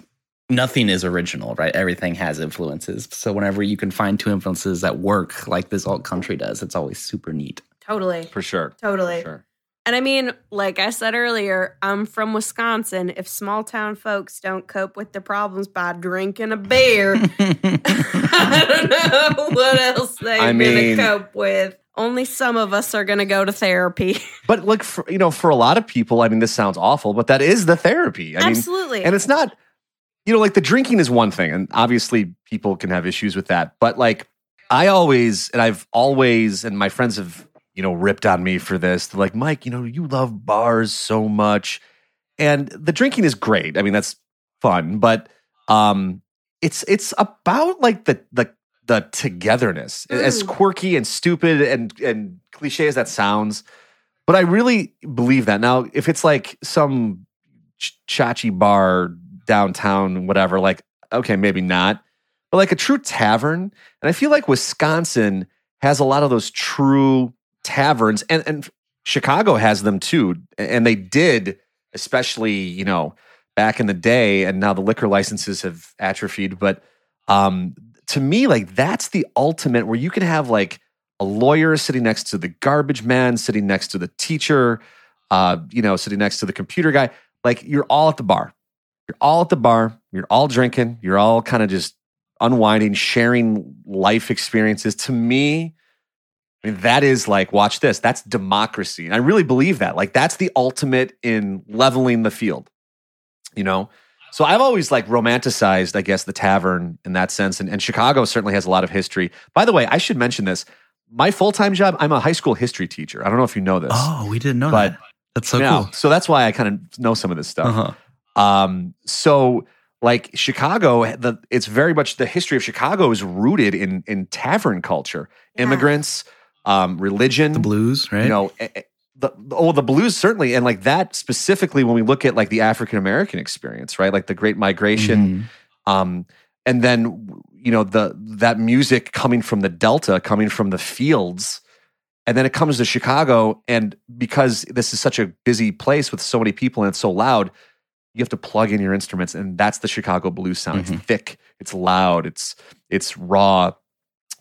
nothing is original, right? Everything has influences. So whenever you can find two influences that work like this alt country does, it's always super neat. Totally, For sure. totally. For sure. And I mean, like I said earlier, I'm from Wisconsin. If small town folks don't cope with their problems by drinking a beer, I don't know what else they're I mean- gonna cope with. Only some of us are gonna go to therapy. But like for you know, for a lot of people, I mean, this sounds awful, but that is the therapy. I mean, Absolutely. and it's not you know like the drinking is one thing and obviously people can have issues with that but like i always and i've always and my friends have you know ripped on me for this They're like mike you know you love bars so much and the drinking is great i mean that's fun but um it's it's about like the the the togetherness as Mm. quirky and stupid and and cliche as that sounds but i really believe that now if it's like some ch- chachi bar downtown, whatever, like, okay, maybe not. But like a true tavern. And I feel like Wisconsin has a lot of those true taverns and, and Chicago has them too. And they did, especially, you know, back in the day, and now the liquor licenses have atrophied. But um, to me, like that's the ultimate where you can have like a lawyer sitting next to the garbage man, sitting next to the teacher, uh, you know, sitting next to the computer guy. Like you're all at the bar. You're all at the bar. You're all drinking. You're all kind of just unwinding, sharing life experiences. To me, I mean, that is like, watch this. That's democracy. And I really believe that. Like, that's the ultimate in leveling the field, you know? So I've always like romanticized, I guess, the tavern in that sense. And, and Chicago certainly has a lot of history. By the way, I should mention this. My full time job, I'm a high school history teacher. I don't know if you know this. Oh, we didn't know But- that. That's so Yeah. cool. So that's why I kind of know some of this stuff. Uh-huh. Um, so like Chicago, the it's very much the history of Chicago is rooted in in tavern culture, Yeah. immigrants, um, religion, The blues, right? you know, the oh the blues certainly, and like that specifically when we look at like the African American experience, right? Like the Great Migration, Mhm. um, and then you know the that music coming from the Delta, coming from the fields. And then it comes to Chicago, and because this is such a busy place with so many people and it's so loud, you have to plug in your instruments, and that's the Chicago blues sound. Mhm. It's thick, it's loud, it's it's raw,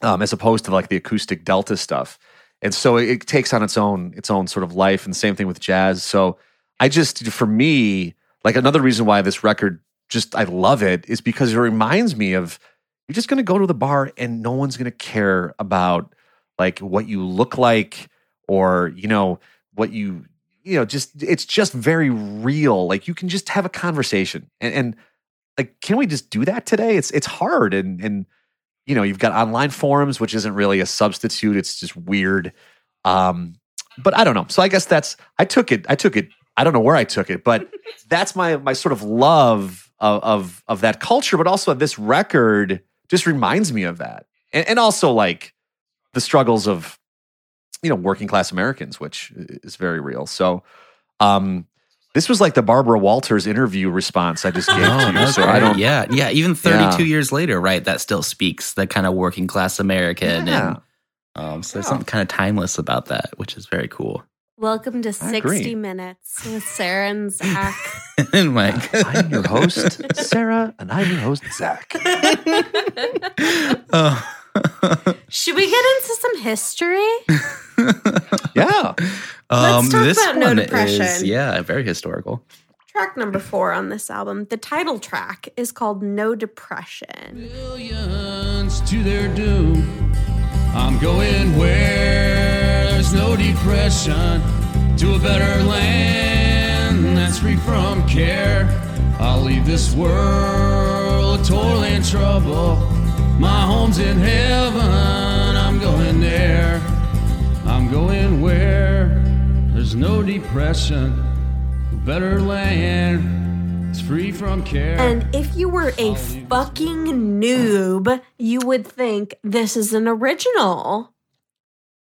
um, as opposed to like the acoustic Delta stuff. And so it, takes on its own its own sort of life, and same thing with jazz. So I just, for me, like another reason why this record just I love it is because it reminds me of you're just going to go to the bar and no one's going to care about like what you look like or you know what you you know just it's just very real. Like you can just have a conversation. And, and like can we just do that today? It's it's hard. And and you know you've got online forums which isn't really a substitute it's just weird. Um but i don't know. So i guess that's i took it i took it i don't know where i took it but that's my my sort of love of of, of that culture but also this record just reminds me of that. And, and also like the struggles of you know working class americans which is very real. So um this was like the barbara walters interview response i just gave Oh, to you that's so i don't Yeah, yeah. Even 32 Yeah. years later, right? That still speaks the kind of working class American, Yeah. and um, so there's something kind of timeless about that, which is very cool. Welcome to I agree. 60 Minutes with Sarah and Zach. and Mike, i'm your host sarah and i'm your host zach Oh. Should we get into some history? yeah Let's um, talk this about No Depression. is yeah, very historical. Track number four on this album, the title track, is called No Depression. Millions to their doom. I'm going where there's no depression to a better land that's free from care. I'll leave this world of toil and trouble. My home's in heaven. I'm going there. I'm going where there's no depression. Better land that's free from care. And if you were a fucking noob, you would think this is an original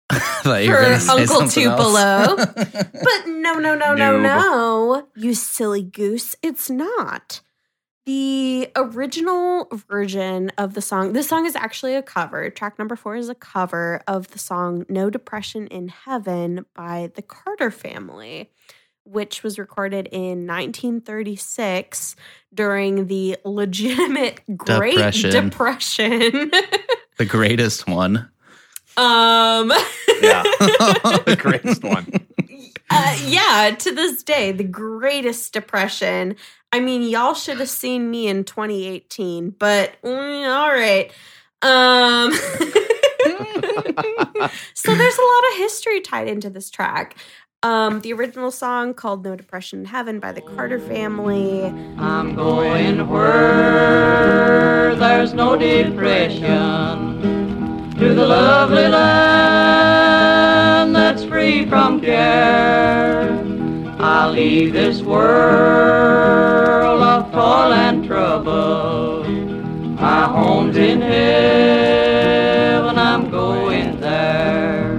Thought you were for Uncle. Tupelo. but no, no, no, no, Noob. no. You silly goose. It's not. The original version of the song, this song is actually a cover. Track number four is a cover of the song No Depression in Heaven by the Carter family, which was recorded in 1936 during the legitimate Great Depression. Depression. the greatest one. um, yeah the greatest one uh, yeah, to this day, the greatest depression. I mean, y'all should have seen me in 2018, but mm, all right. Um, so there's a lot of history tied into this track. Um, the original song called No Depression in Heaven by the Carter family. I'm going where there's no depression to the lovely land that's free from care. I'll leave this world of toil and trouble. My home's in heaven, I'm going there.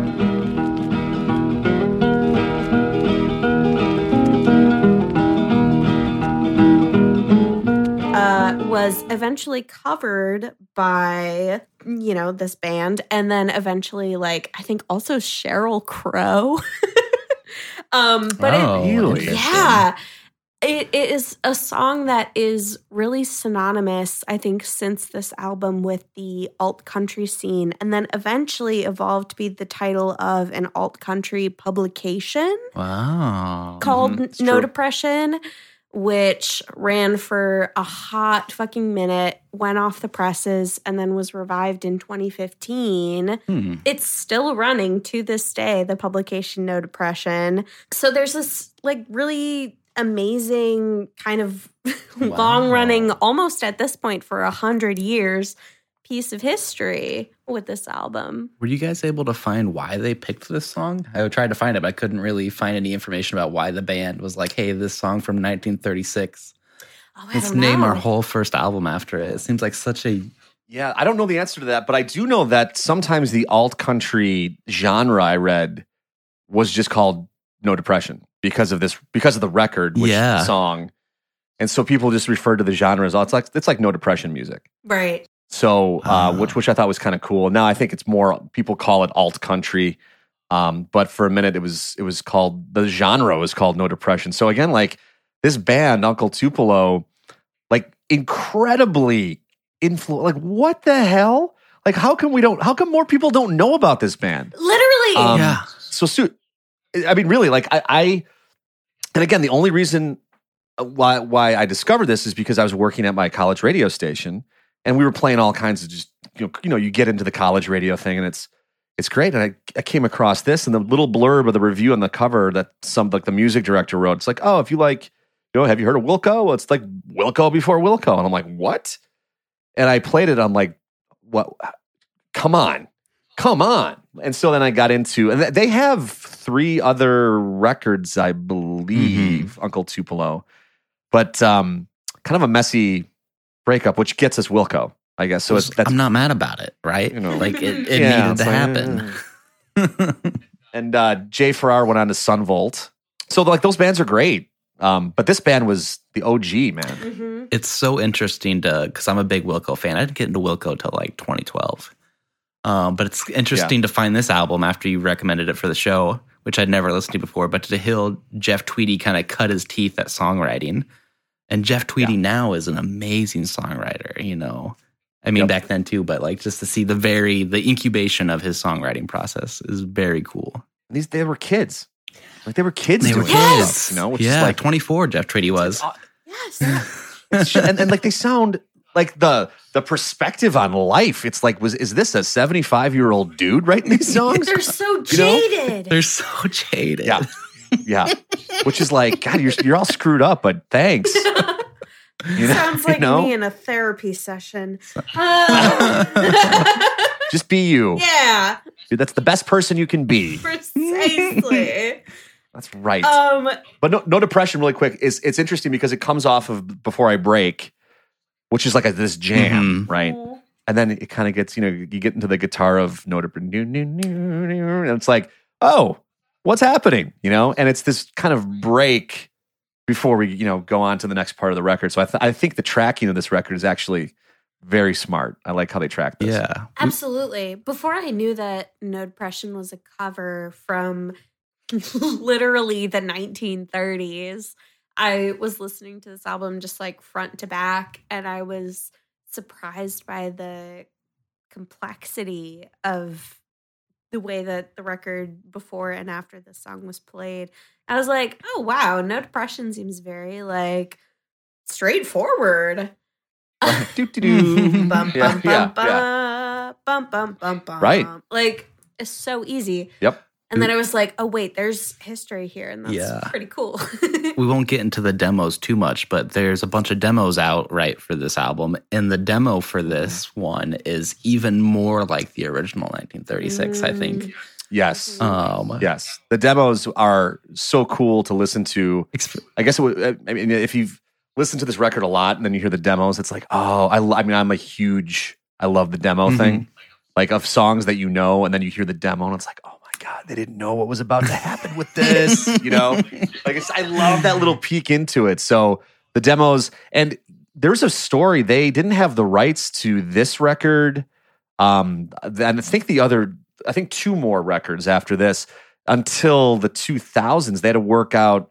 uh, was eventually covered by you know this band and then eventually like i think also Sheryl Crow um but oh, it, Really? yeah it, it is a song that is really synonymous i think since this album with the alt country scene and then eventually evolved to be the title of an alt country publication Wow. called Mhm, No true. Depression, which ran for a hot fucking minute, went off the presses, and then was revived in 2015. Hmm. It's still running to this day, the publication No Depression. So there's this like really amazing kind of long running, almost at this point for a hundred years, piece of history with this album. Were you guys able to find why they picked this song? I tried to find it, but I couldn't really find any information about why the band was like, "Hey, this song from 1936. Oh, Let's don't name our whole first album after it." It seems like such a Yeah, I don't know the answer to that, but I do know that sometimes the alt country genre I read was just called No Depression because of this because of the record, which Yeah. song. And so people just refer to the genre as oh, it's like it's like no depression music. right. So uh, Ah. which which I thought was kind of cool. Now I think it's more people call it alt country. Um, but for a minute, it was it was called the genre was called No Depression. So again, like this band, Uncle Tupelo, like incredibly influ. Like what the hell? Like how come we don't? How come more people don't know about this band? Literally. Um, Yeah. So, Stu, I mean, really, like I, I, and again, the only reason why why I discovered this is because I was working at my college radio station, and we were playing all kinds of just you know, you know, you get into the college radio thing, and it's it's great. And I, I came across this, and the little blurb of the review on the cover that some like the music director wrote. It's like, oh, if you like, you know, have you heard of Wilco? Well, it's like Wilco before Wilco, and I'm like, what? And I played it. I'm like, what? Come on, come on. And so then I got into, and they have three other records, I believe, Uncle Tupelo, but um, kind of a messy breakup, which gets us Wilco, I guess. So it's, that's I'm not mad about it, right? You know. like it, it Yeah, needed to like, happen. and uh, Jay Farrar went on to Son Volt. So like those bands are great, um, but this band was the OG man. hmm it's so interesting to because I'm a big Wilco fan. I didn't get into Wilco till like 2012. Um, but it's interesting to find this album after you recommended it for the show, which I'd never listened to before. But to hear Jeff Tweedy kind of cut his teeth at songwriting, and Jeff Tweedy now is an amazing songwriter. You know, I mean Yep. back then too, but like just to see the very the incubation of his songwriting process is very cool. These they were kids, like they were kids. They were kids, stuff, you know, which yeah, is like 24. Jeff Tweedy was. Yes. It's sh- and, and like they sound like the the perspective on life. It's like, was is this a seventy five year old dude writing these songs? They're so You know? jaded. They're so jaded. yeah, yeah. Which is like, God, you're you're all screwed up, but thanks. You know- Sounds you like know? me in a therapy session. Uh, Just be you. yeah, Dude, that's the best person you can be. precisely. That's right. um, but no, no depression. Really quick, is it's interesting because it comes off of before I break, which is like a, this jam, Mhm. right? And then it kind of gets, you know, you get into the guitar of no depression, and it's like, oh, what's happening, you know? And it's this kind of break before we, you know, go on to the next part of the record. So I, th- I think the tracking of this record is actually very smart. I like how they track this. Yeah. absolutely. Before I knew that No Depression was a cover from literally the 1930s, I was listening to this album just like front to back, and I was surprised by the complexity of the way that the record before and after the song was played. I was like, oh wow, No Depression seems very like straightforward. Doo-doo-doo. bum, Yeah, bum, bum, bum, bum, bum, bum. Right. Like it's so easy. Yep. And then I was like, oh wait, there's history here, and that's Yeah. pretty cool. we won't get into the demos too much, but there's a bunch of demos out right for this album, and the demo for this one is even more like the original 1936. I think. Yes. Um, Yes. The demos are so cool to listen to. I guess it would, I mean, if you've listened to this record a lot and then you hear the demos, it's like, oh, I, I mean, I'm a huge, I love the demo Mhm. thing, like of songs that you know, and then you hear the demo and it's like, oh my God, they didn't know what was about to happen with this, you know? Like, it's, I love that little peek into it. So the demos, and there's a story, they didn't have the rights to this record. Um, and I think the other, I think two more records after this until the 2000s. They had to work out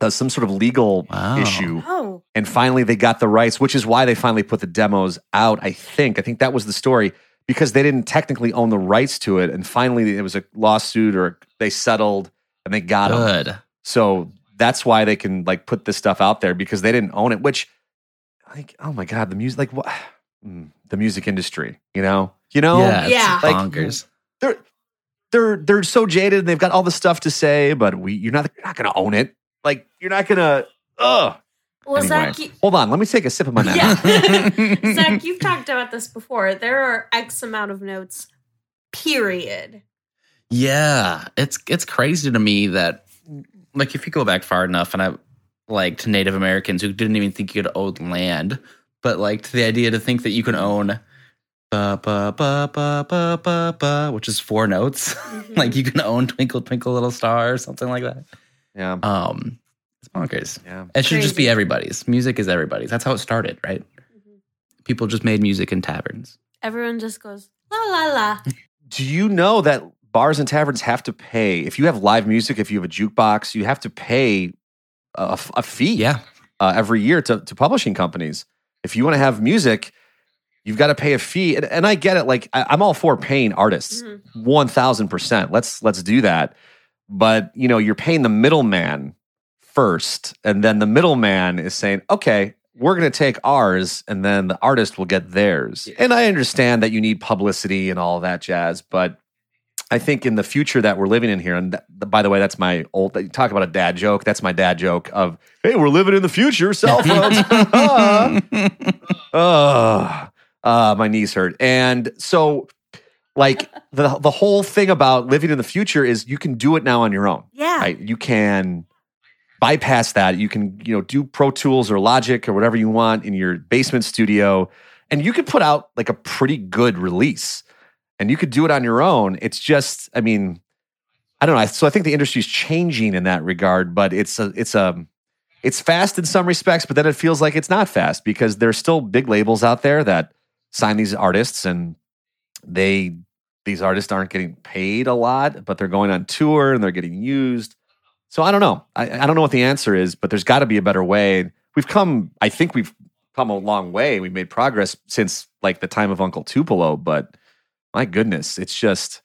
uh, some sort of legal Wow. issue. oh, And finally, they got the rights, which is why they finally put the demos out. I think. I think that was the story because they didn't technically own the rights to it. And finally, it was a lawsuit or they settled and they got them. good. So that's why they can like put this stuff out there because they didn't own it. Which, like, oh my god, the music, like what, Mm, the music industry, you know, you know, yeah, it's Yeah. Like- bonkers. they're they're they're so jaded and they've got all the stuff to say, but we you're not you're not gonna own it. Like you're not gonna. Ugh. Well, Anyway, Zach, you, hold on. Let me take a sip of my yeah. Zach, you've talked about this before. There are X amount of notes. Period. Yeah, it's it's crazy to me that like if you go back far enough, and I like to Native Americans who didn't even think you could own land, but like to the idea to think that you can own ba ba ba ba ba ba ba, which is four notes. like you can own Twinkle Twinkle Little Star or something like that. yeah, Um, it's bonkers. yeah. It should just be everybody's. Music is everybody's. That's how it started, right? People just made music in taverns. Everyone just goes la la la. Do you know that bars and taverns have to pay if you have live music. If you have a jukebox, you have to pay a, a fee. Yeah. uh, every year to, to publishing companies. If you want to have music, you've got to pay a fee. And, and I get it. Like I, I'm all for paying artists, one thousand percent. Let's let's do that. But you know, you're paying the middleman first, and then the middleman is saying, "Okay, we're going to take ours, and then the artist will get theirs." And I understand that you need publicity and all that jazz, but I think in the future that we're living in here, and th- by the way, that's my old talk about a dad joke. That's my dad joke of, "Hey, we're living in the future, cell phones." Ah. Ah. Ah, my knees hurt, and so like the the whole thing about living in the future is you can do it now on your own. Yeah. Right? You can bypass that. You can you know do Pro Tools or Logic or whatever you want in your basement studio, and you could put out like a pretty good release and you could do it on your own. It's just, I mean, I don't know. So I think the industry is changing in that regard, but it's a, it's a, it's fast in some respects, but then it feels like it's not fast because there's still big labels out there that sign these artists and they, these artists aren't getting paid a lot, but they're going on tour and they're getting used. So I don't know. I, I don't know what the answer is, but there's got to be a better way. We've come, I think we've come a long way. We've made progress since like the time of Uncle Tupelo, but my goodness, it's just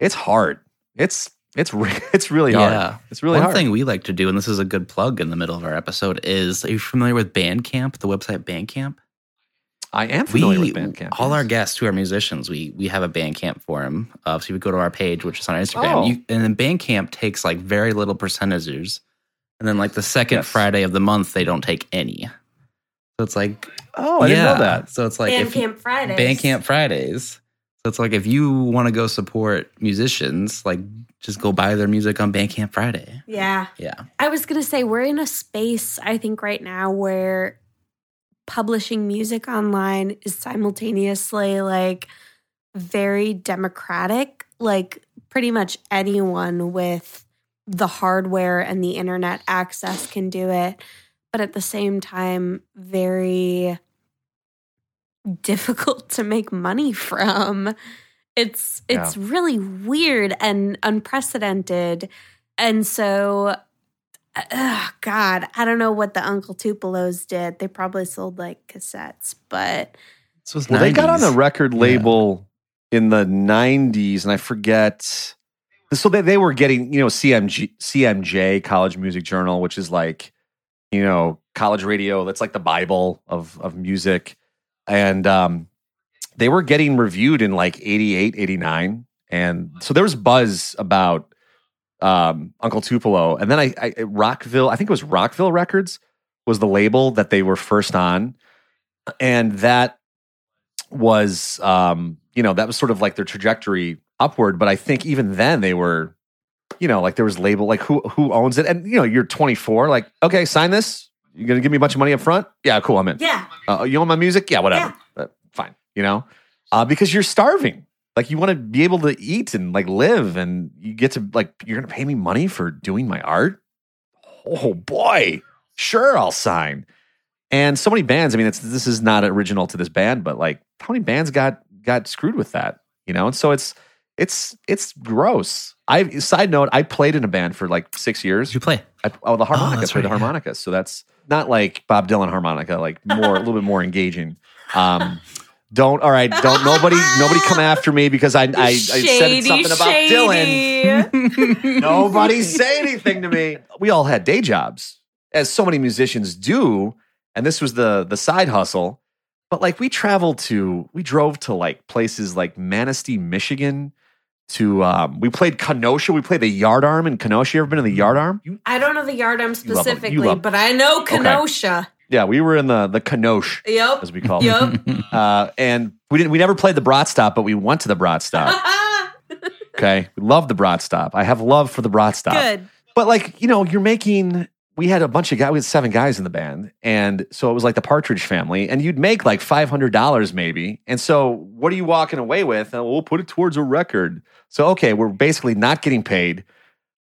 it's hard. It's it's re- it's really hard. Yeah. It's really hard. One hard. thing we like to do, and this is a good plug in the middle of our episode, is are you familiar with Bandcamp, the website Bandcamp? I am familiar we, with Bandcamp. All yes. our guests who are musicians, we we have a Bandcamp forum. Uh, so you would go to our page, which is on Instagram, Oh. you, and then Bandcamp takes like very little percentages, and then like the second Yes. Friday of the month, they don't take any. So it's like Oh, I didn't know that. So it's like if you- Bandcamp Fridays. Bandcamp Fridays. So it's like if you want to go support musicians, like just go buy their music on Bandcamp Friday. Yeah. Yeah. I was going to say, we're in a space, I think, right now where publishing music online is simultaneously like very democratic. Like, pretty much anyone with the hardware and the internet access can do it. But at the same time, very difficult to make money from. It's it's really weird and unprecedented. And so uh, God, I don't know what the Uncle Tupelos did. They probably sold like cassettes, but This was Well, they got on 90s. a record label in the '90s, and I forget. So they, they were getting, you know, CMG, CMJ, College Music Journal, which is like, you know, college radio. That's like the Bible of of music, and um, they were getting reviewed in like 88, 89. and so there was buzz about um, Uncle Tupelo, and then I, I Rockville. I think it was Rockville Records was the label that they were first on, and that was um, you know that was sort of like their trajectory upward. But I think even then they were, you know, like there was label like who who owns it, and you know you're 24, like okay, sign this. You're gonna give me a bunch of money up front? Yeah, cool, I'm in. yeah. Uh, you own my music? Yeah, whatever. Uh, fine. You know, uh, because you're starving. Like you want to be able to eat and like live, and you get to like you're gonna pay me money for doing my art. Oh boy, sure, I'll sign. And so many bands. I mean, it's this is not original to this band, but like how many bands got got screwed with that? You know, and so it's it's it's gross. I side note, I played in a band for like six years. You play? I, oh, the harmonica. that's played the right, yeah. harmonica. So that's not like Bob Dylan harmonica, like more a little bit more engaging. Um, don't all right. Don't nobody nobody come after me because I I, I said something about Dylan. Dylan. Nobody say anything to me. We all had day jobs, as so many musicians do, and this was the the side hustle. But like we traveled to, we drove to like places like Manistee, Michigan. To um, we played Kenosha. We played the Yardarm in Kenosha. You ever been in the Yardarm? You, I don't know the yard arm You love 'em. You specifically, love- but I know Kenosha. Yeah, we were in the the Kenosha, Yep. as we call it. Yep. Uh, and we didn't. We never played the Brat Stop, but we went to the Brat Stop. Okay, we love the Brat Stop. I have love for the Brat Stop. Good. But like, you know, you're making we had a bunch of guys, we had seven guys in the band. And so it was like the Partridge family, and you'd make like five hundred dollars maybe. And so what are you walking away with? And we'll put it towards a record. So okay, we're basically not getting paid.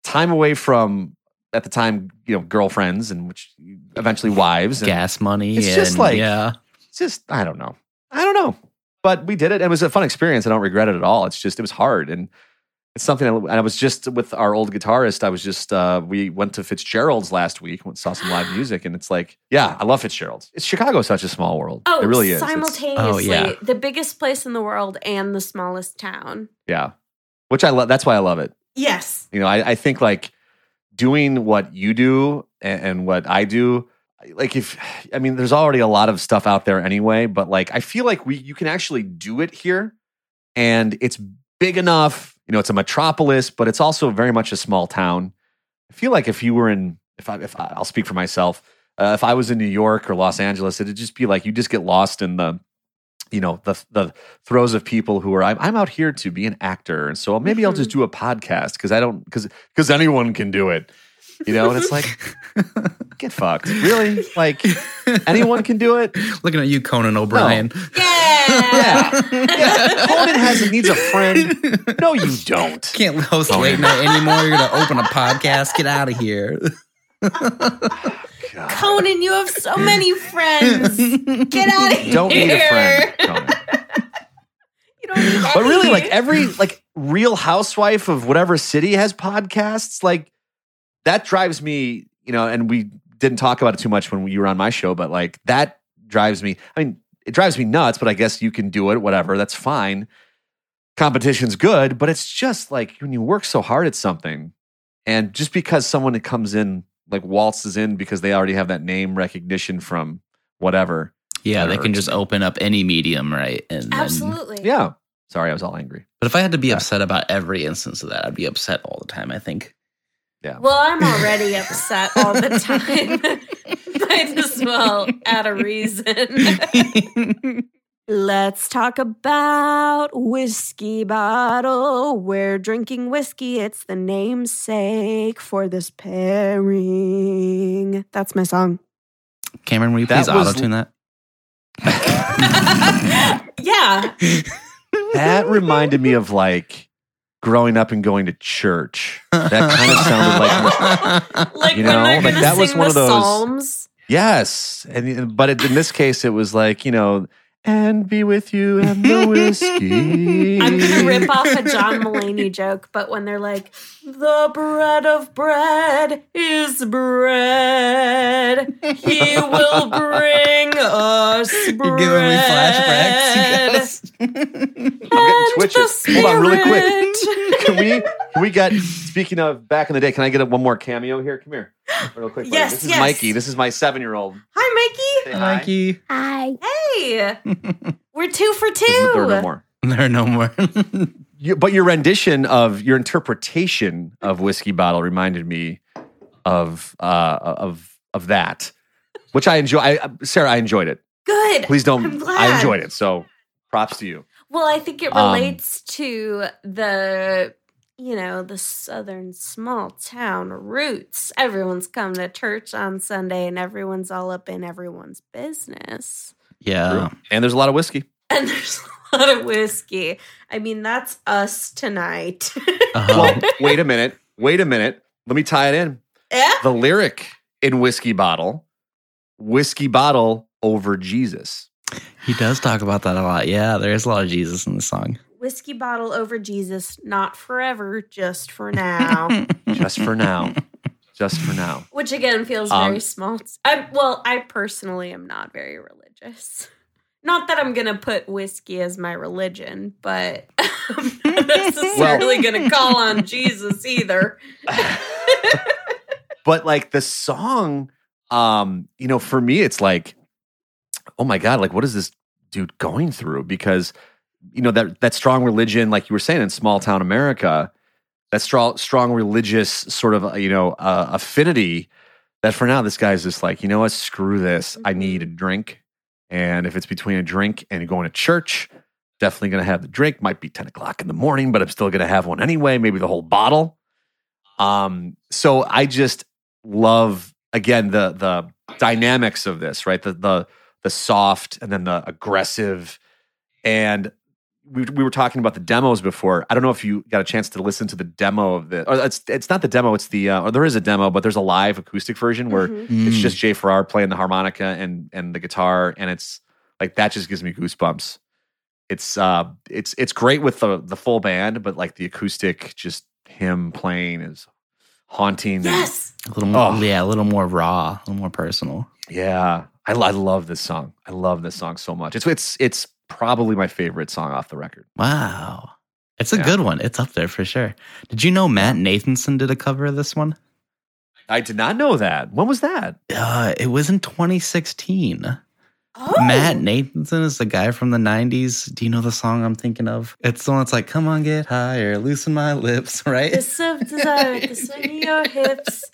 Time away from at the time, you know, girlfriends and which eventually wives. And Gas money. It's just and- like- yeah. it's just I don't know. I don't know. But we did it. It was a fun experience. I don't regret it at all. It's just it was hard and it's something. I, and I was just with our old guitarist. I was just uh, we went to Fitzgerald's last week. Went, saw some live music, and it's like, yeah, I love Fitzgerald's. It's Chicago's such a small world. Oh, it really is. It's- Simultaneously, Oh, yeah. the biggest place in the world and the smallest town. yeah, which I love. That's why I love it. Yes. You know, I, I think like doing what you do and, and what I do. Like if I mean, there's already a lot of stuff out there anyway, but like I feel like we you can actually do it here, and it's big enough. You know, it's a metropolis, but it's also very much a small town. I feel like if you were in, if I, if I, I'll speak for myself, uh, if I was in New York or Los Angeles, it'd just be like you just get lost in the, you know, the the throes of people who are. I'm, I'm out here to be an actor, and so maybe I'll just mm-hmm. do a podcast because I don't because because anyone can do it, you know. And it's like, get fucked, really? Like anyone can do it. Looking at you, Conan O'Brien. Yeah. Yeah, Conan has it needs a friend. No, you don't. Can't host late night anymore. You're gonna open a podcast. Get out of here. Conan, you have so many friends. Get out of here. Don't need a friend. Conan. You don't need But really, like every like real housewife of whatever city has podcasts, like that drives me, you know, and we didn't talk about it too much when you were on my show, but like that drives me. I mean, it drives me nuts, but I guess you can do it, whatever. That's fine. Competition's good, but it's just like when you work so hard at something, and just because someone comes in, like waltzes in because they already have that name recognition from whatever. Yeah, they can just open up any medium, right? And then- Absolutely. Yeah. Sorry, I was all angry. but if I had to be Yeah. upset about every instance of that, I'd be upset all the time. I think. Yeah. Well, I'm already upset all the time. Might as well add a reason. Let's talk about Whiskey Bottle. We're drinking whiskey. It's the namesake for this pairing. That's my song. Cameron, will you That please was- auto tune that? yeah. That reminded me of like growing up and going to church. That kind of sounded like Like You know, they're like gonna that was one of those- Psalms. yes, and but it, in this case, it was like you know, and be with you and the whiskey. I'm gonna rip off a John Mulaney joke, but when they're like, "The bread of bread is bread, He will bring us bread." You're giving me flashbacks. I'm getting twitches. Hold on, really quick. Can we? Can we get? Speaking of back in the day, can I get one more cameo here? Come here, real quick. buddy. Yes, this is yes. Mikey. This is my seven-year-old. Hi, Mikey. Say hi. Mikey. Hi. Hey, we're two for two. There are no two. more. There are no more. You, but your rendition of your interpretation of whiskey bottle reminded me of uh, of of that, which I enjoy. I, Sarah, I enjoyed it. Good. Please don't. I'm I enjoyed it. So props to you. Well, I think it Um, relates to the, you know, the southern small town roots. Everyone's come to church on Sunday and everyone's all up in everyone's business. yeah. And there's a lot of whiskey. And there's a lot of whiskey. I mean, that's us tonight. Uh-huh. Well, wait a minute. Wait a minute. Let me tie it in. yeah. The lyric in whiskey bottle, whiskey bottle over Jesus. he does talk about that a lot. Yeah, there is a lot of Jesus in the song. Whiskey bottle over Jesus, not forever, just for now. Just for now. Just for now. Which again feels Um, very small. I well, I personally am not very religious. Not that I'm gonna put whiskey as my religion, but I'm not necessarily gonna call on Jesus either. but like the song um you know for me it's like oh my god like what is this dude going through? Because you know that that strong religion like you were saying in small town america that strong strong religious sort of uh, you know uh, affinity that for now this guy's just like you know what? Screw this. I need a drink and if it's between a drink and going to church definitely gonna have the drink. Might be 10 o'clock in the morning but i'm still gonna have one anyway maybe the whole bottle. Um so i just love again the the dynamics of this right? The the the soft and then the aggressive. And we, we were talking about the demos before i don't know if you got a chance to listen to the demo of the or it's it's not the demo it's the uh, or there is a demo but there's a live acoustic version where Mhm. it's Mm. just jay farrar playing the harmonica and and the guitar and it's like that just gives me goosebumps It's uh, it's it's great with the the full band, but like the acoustic, just him playing is haunting. Yes. A little more, Oh. yeah, a little more raw, a little more personal. Yeah, I, I love this song. I love this song so much. It's it's it's probably my favorite song off the record. Wow. It's a Yeah. good one. It's up there for sure. Did you know Matt Nathanson did a cover of this one? I did not know that. When was that? Uh, it was in 2016. Oh. Matt Nathanson is the guy from the 90s. Do you know the song I'm thinking of? It's the one that's like, come on, get higher, loosen my lips, right? The desire, the swing of your hips.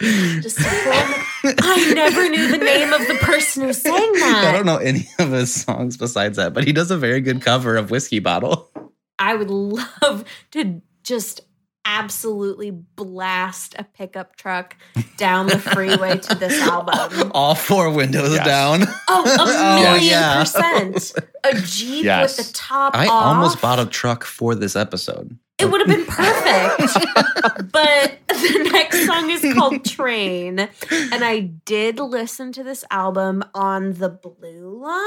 Just I never knew the name of the person who sang that. I don't know any of his songs besides that, but he does a very good cover of Whiskey Bottle. I would love to just absolutely blast a pickup truck down the freeway to this album. All four windows Yes. down. Oh, a Oh, million yeah. percent. A Jeep Yes. with the top I off. almost bought a truck for this episode. It would have been perfect. but the next song is called Train. And I did listen to this album on the Blue Line,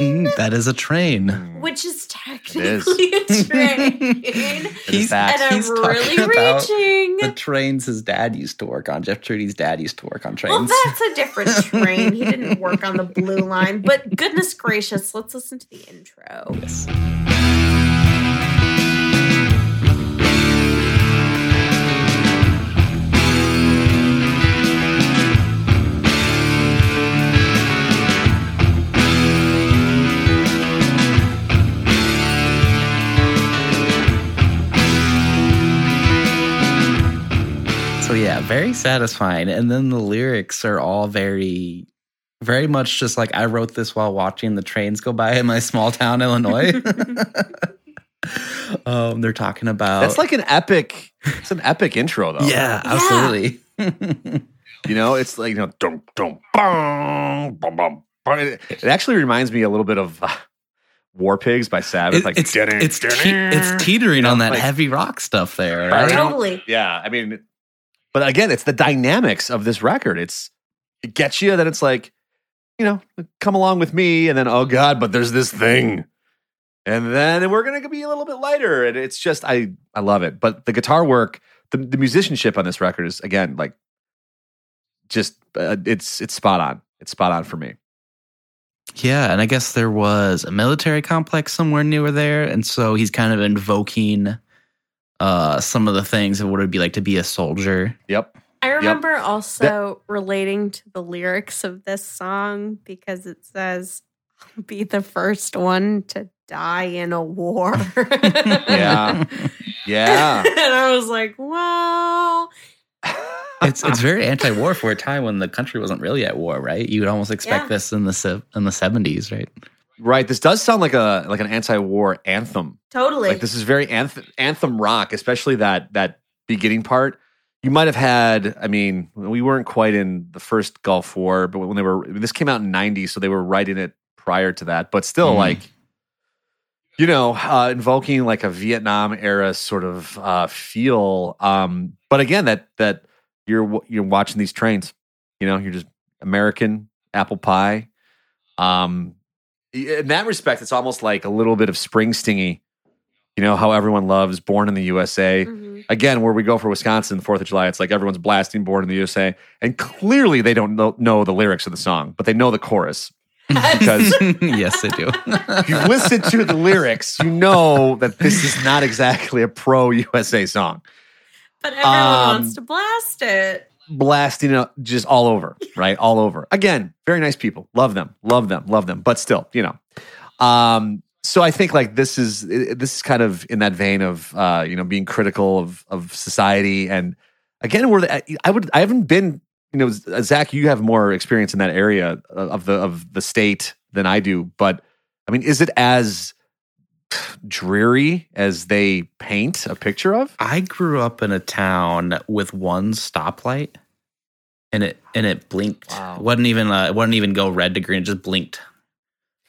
Mm, that is a train. which is is. technically a train. He's, fact. and I'm he's talking really about reaching. the trains his dad used to work on. Jeff Tweedy's dad used to work on trains. Well, that's a different train. He didn't work on the blue line. But goodness gracious, let's listen to the intro. Yes. So yeah, very satisfying. And then the lyrics are all very, very much just like I wrote this while watching the trains go by in my small town, Illinois. um, they're talking about That's like an epic. It's an epic intro, though. yeah, absolutely. You know, it's like you know, dum dum bum bum bum. bum. It it actually reminds me a little bit of uh, War Pigs by Sabbath. It- like it's it's, te- dun-dun. it's teetering on that like- heavy rock stuff there, Right. right? Totally. Yeah, I mean, but again, it's the dynamics of this record. It's it gets you that it's like, you know, come along with me, and then oh god, but there's this thing, and then we're gonna be a little bit lighter, and it's just I I love it. But the guitar work, the the musicianship on this record is again like, just uh, it's it's spot on. It's spot on for me. Yeah, and I guess there was a military complex somewhere near there, and so he's kind of invoking uh, some of the things of what it would be like to be a soldier. Yep. I remember also relating to the lyrics of this song because it says, I'll be the first one to die in a war. Yeah. Yeah. and I was like, well, it's it's very anti-war for a time when the country wasn't really at war, right? You would almost expect Yeah. this in the in the seventies, right? Right. This does sound like a like an anti-war anthem. totally. Like this is very anthem, anthem rock, especially that that beginning part. You might have had. I mean, we weren't quite in the first Gulf War, but when they were, this came out in '90, so they were right in it prior to that. But still, Mhm. like, you know, uh, invoking like a Vietnam era sort of uh, feel. Um, but again, that that you're you're watching these trains. You know, you're just American apple pie. Um, in that respect, it's almost like a little bit of Springsteen-y you know how everyone loves born in the usa Mhm. again where we go for wisconsin the 4th of july it's like everyone's blasting born in the usa and clearly they don't know, know the lyrics of the song but they know the chorus because yes, they do. you listen to the lyrics you know that this is not exactly a pro usa song But everyone Um, wants to blast it. Blasting it just all over right? All over. Again very nice people. Love them. Love them. Love them. But still you know. Um so i think like this is this is kind of in that vein of uh you know being critical of of society. And again we're i would i haven't been you know zach you have more experience in that area of the of the state than i do. But i mean is it as dreary as they paint a picture of I grew up in a town with one stoplight, and it and it blinked. Wow. It wasn't even uh, it wouldn't even go red to green. It just blinked.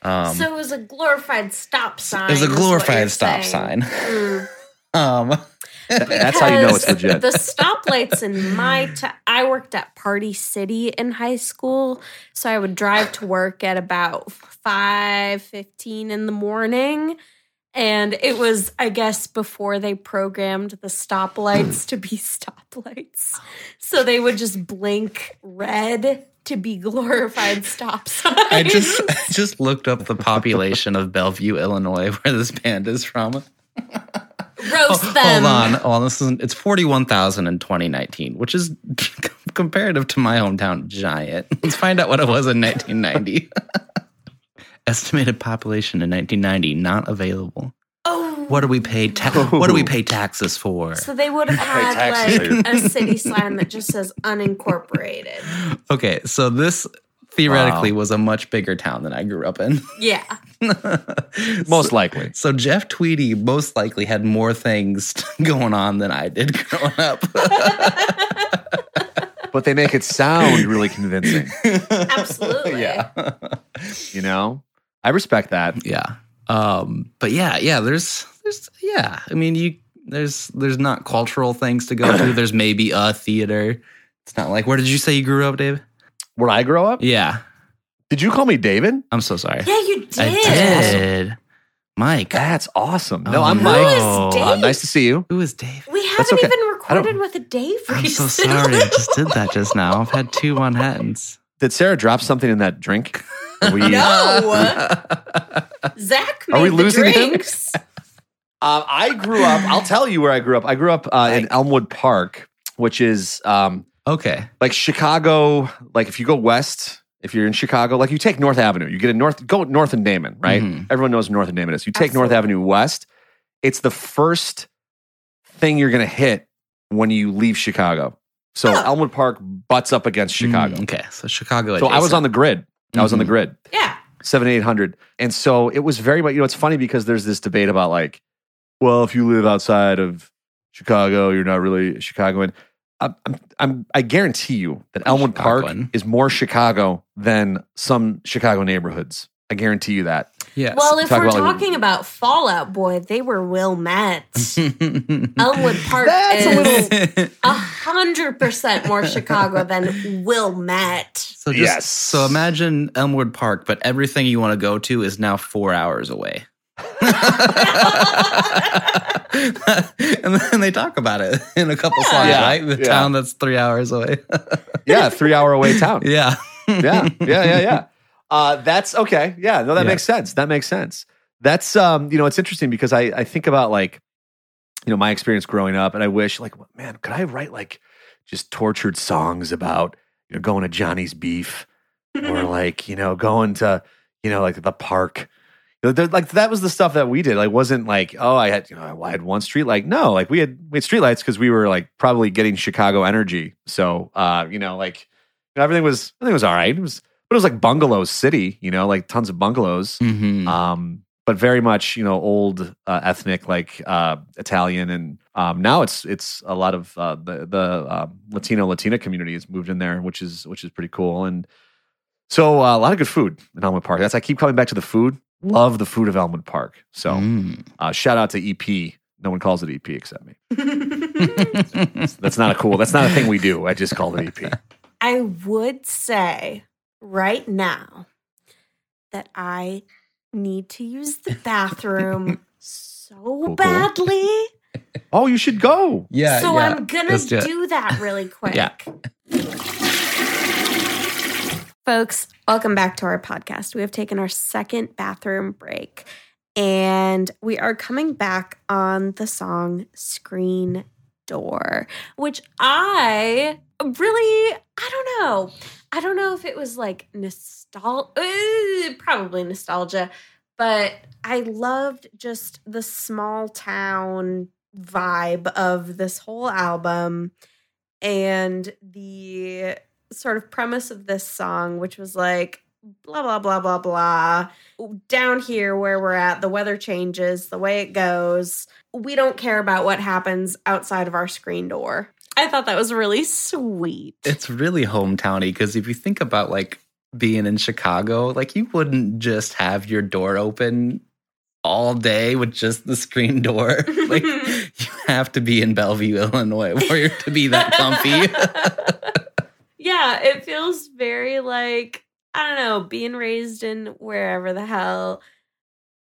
Um, so it was a glorified stop sign. it was a glorified stop saying. sign. Mm. um, that's how you know it's legit The stoplights in my t- I worked at Party City in high school, so I would drive to work at about five fifteen in the morning, And it was, I guess, before they programmed the stoplights to be stoplights. So they would just blink red to be glorified stop signs. I just I just looked up the population of Belleville, Illinois, where this band is from. roast them. Hold on, hold on. This is it's forty one thousand in twenty nineteen, which is comparative to my hometown giant. Let's find out what it was in nineteen ninety. Estimated population in nineteen ninety not available. Oh, What do we pay? Ta- what do we pay taxes for? so they would have had like a city sign that just says unincorporated. Okay, so this theoretically Wow. was a much bigger town than I grew up in. Yeah. Most likely. So Jeff Tweedy most likely had more things going on than I did growing up. But they make it sound really convincing. Absolutely. Yeah. You know? I respect that. yeah. Um, but yeah, yeah, there's there's yeah. I mean you there's there's not cultural things to go to. There's maybe a theater. It's not like where did you say you grew up, Dave? Where I grow up? Yeah. Did you call me David? I'm so sorry. Yeah, you did. I did. Mike. That's awesome. No, Oh, I'm Who Mike. is Oh, Dave? Uh, nice to see you. Who is Dave? we haven't okay. even I don't- recorded with a Dave I'm so recently. sorry. I just did that just now. I've had two Manhattans. Did Sarah drop something in that drink? Are we, No. Zach made Are we the losing him? drinks. Um, I grew up. I'll tell you where I grew up. I grew up uh, in Elmwood Park, which is um, Okay. like Chicago. Like if you go west, if you're in Chicago, like you take North Avenue, you get a north. Go north and Damen, right? Mhm. Everyone knows North and Damen is. You take North Avenue west. It's the first thing you're going to hit when you leave Chicago. So Oh. Elmwood Park butts up against Chicago. Mm, okay. So Chicago. So I was on the grid. I was on the Mhm. grid. Yeah. seven eight hundred. And so it was very much. You know, it's funny because there's this debate about like, well, if you live outside of Chicago, you're not really a Chicagoan. I'm, I'm, I'm guarantee you that Elmwood Park is more Chicago than some Chicago neighborhoods. I guarantee you that. Yes. Well, if talk we're about, like- talking about Fall Out Boy, they were Wilmette. Elmwood Park That's a is a hundred percent more Chicago than Wilmette. So just, Yes. So imagine Elmwood Park, but everything you want to go to is now four hours away. and then they talk about it in a couple songs, Yeah. right? The Yeah. town that's three hours away. Yeah, three hour away town. yeah. yeah, yeah, yeah, yeah. Uh, that's okay. Yeah, no, that Yeah. makes sense. That makes sense. That's um, you know, it's interesting because I I think about like, you know, my experience growing up, and I wish like, man, could I write like just tortured songs about you know going to Johnny's Beef or like you know going to you know like the park. You know, there- Like that was the stuff that we did. Like wasn't like oh I had you know I had one street like no like we had we had streetlights because we were like probably getting Chicago energy. So uh you know like you know, everything was everything was all right. It was but it was like bungalow city, you know, like tons of bungalows. Mhm. Um, but very much, you know, old uh, ethnic like uh, Italian, and um, now it's it's a lot of uh, the the uh, Latino Latina community has moved in there, which is which is pretty cool. And so uh, a lot of good food in Elmwood Park. That's I keep coming back to the food. Love the food of Elmwood Park. So Mm. uh, shout out to EP. No one calls it EP except me. That's not a cool. That's not a thing we do. I just call it EP. I would say right now that I need to use the bathroom so cool. badly. Oh, you should go. Yeah. so yeah. I'm gonna do, do that really quick. Yeah. Folks, welcome back to our podcast. We have taken our second bathroom break and we are coming back on the song Screen Door, which I really, I don't know. I don't know if it was like nostalgia, eh, probably nostalgia, but I loved just the small town vibe of this whole album and the sort of premise of this song, which was like blah blah blah blah blah. Down here where we're at, the weather changes, the way it goes. We don't care about what happens outside of our screen door. I thought that was really sweet. It's really hometowny because if you think about like being in Chicago, like you wouldn't just have your door open all day with just the screen door. like you have to be in Belleville, Illinois, for it to be that comfy. yeah, it feels very like I don't know, being raised in wherever the hell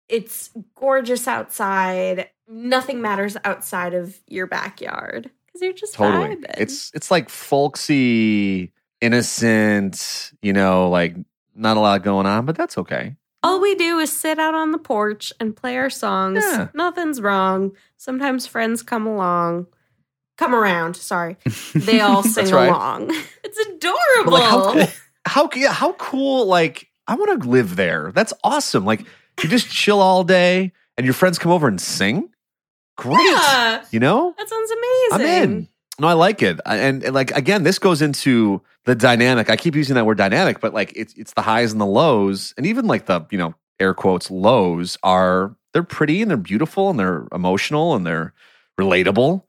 it's gorgeous outside. Nothing matters outside of your backyard because you're just totally. vibing. It's it's like folksy, innocent. You know, like not a lot going on, but that's okay. all we do is sit out on the porch and play our songs. Yeah. Nothing's wrong. Sometimes friends come along, come around. Sorry, they all sing right. along. It's adorable. Like how cool, how yeah, how cool like I want to live there. That's awesome. Like you just chill all day and your friends come over and sing. Great. Yeah, You know? that sounds amazing. I'm in. No, I like it. And, and like again, this goes into the dynamic. I keep using that word dynamic, but like it's it's the highs and the lows, and even like the you know air quotes lows are they're pretty and they're beautiful and they're emotional and they're relatable.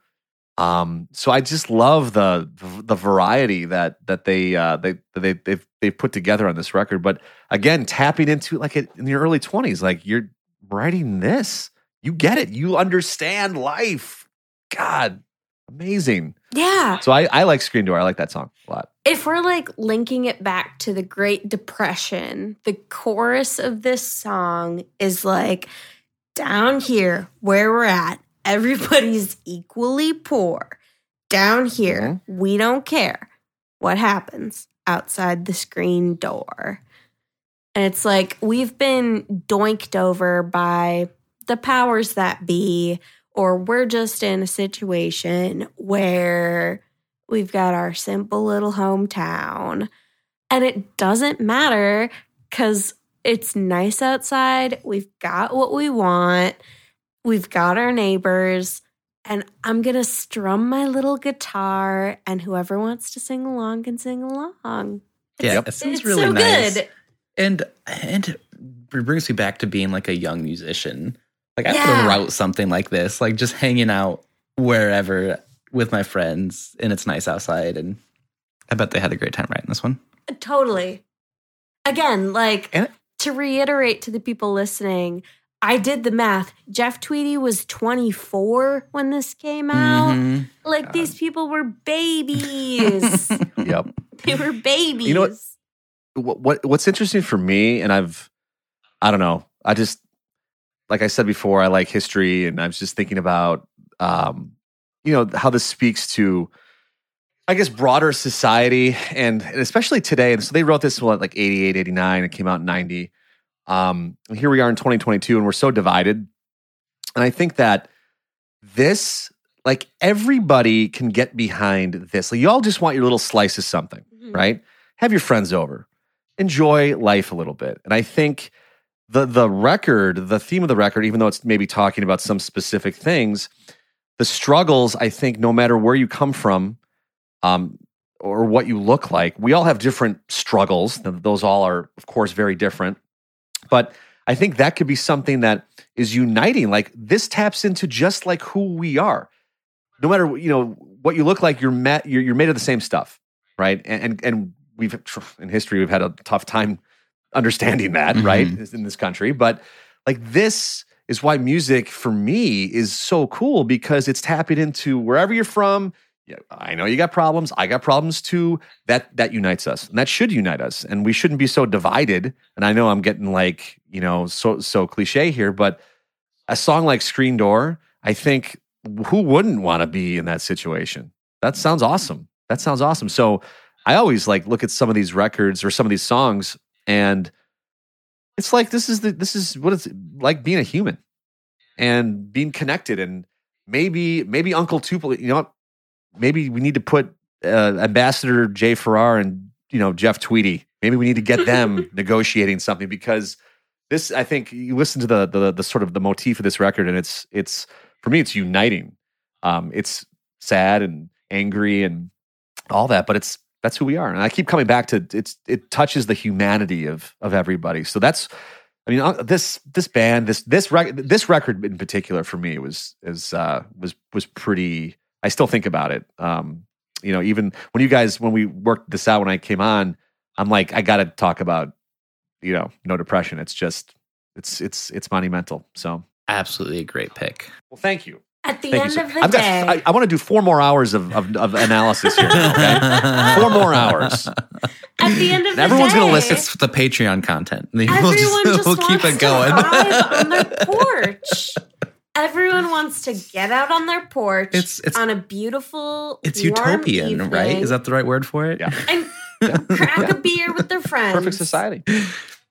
Um, so I just love the the variety that that they uh, they they they've they've put together on this record. But again, tapping into like it in your early twenties, like you're writing this, you get it, you understand life. God, amazing. Yeah. So I I like Screen Door. I like that song a lot. If we're like linking it back to the Great Depression, the chorus of this song is like, down here where we're at, everybody's equally poor. Down here, mm-hmm. we don't care what happens outside the screen door. And it's like we've been doinked over by the powers that be, or we're just in a situation where we've got our simple little hometown. And it doesn't matter because it's nice outside. We've got what we want. We've got our neighbors. And I'm going to strum my little guitar, and whoever wants to sing along can sing along. Yeah, it sounds it's really so nice. good. And and it brings me back to being like a young musician. Like I would Yeah. have wrote something like this, like just hanging out wherever with my friends, and it's nice outside. And I bet they had a great time writing this one. Totally. Again, like And- to reiterate to the people listening, I did the math. Jeff Tweedy was 24 when this came out. Mhm. Like these people were babies. Yep. they were babies. You know what? what, what what's interesting for me, and I've I don't know, I just like I said before, I like history, and I was just thinking about um, you know how this speaks to I guess broader society and, and especially today. And so they wrote this what like 88, 89, it came out in 90. Um, and here we are in 2022, and we're so divided. And I think that this, like everybody can get behind this. Like you all just want your little slice of something Mhm. right? Have your friends over, enjoy life a little bit. And I think the the record, the theme of the record, even though it's maybe talking about some specific things, the struggles. I think no matter where you come from, um, or what you look like, we all have different struggles. Those all are, of course, very different. But I think that could be something that is uniting. Like this taps into just like who we are. No matter you know what you look like, you're met. You're, you're made of the same stuff right? And and, and we've in history we've had a tough time understanding that, mm-hmm. right, in this country. But like this is why music for me is so cool because it's tapping into wherever you're from. Yeah, I know you got problems. I got problems too. That that unites us, and that should unite us. And we shouldn't be so divided. And I know I'm getting like you know so so cliche here, but a song like Screen Door, I think who wouldn't want to be in that situation? That sounds awesome. That sounds awesome. So I always like look at some of these records or some of these songs, and it's like this is the this is what it's like being a human and being connected. And maybe maybe Uncle Tupelo, you know, what? maybe we need to put uh, Ambassador Jay Farrar and you know Jeff Tweedy. Maybe we need to get them negotiating something because this. I think you listen to the the the sort of the motif of this record, and it's it's for me it's uniting. Um, it's sad and angry and all that, but it's that's who we are. And I keep coming back to it's it touches the humanity of of everybody. So that's I mean uh, this this band this this rec- this record in particular for me was is uh was was pretty I still think about it. Um you know even when you guys when we worked this out when I came on I'm like I got to talk about you know no depression. It's just it's it's it's monumental. So Absolutely a great pick. well thank you. At the Thank end sir. of the I've day, got. I, I want to do four more hours of, of, of analysis here. Okay, four more hours. at the end of And the everyone's day, gonna listen. It's the Patreon content. We'll Everyone just, just, we'll wants keep it to going. vibe on their porch. Everyone wants to get out on their porch It's- it's- on a beautiful, It's warm utopian, right? Is that the right word for it? Yeah. and crack a beer with their friends. Perfect society.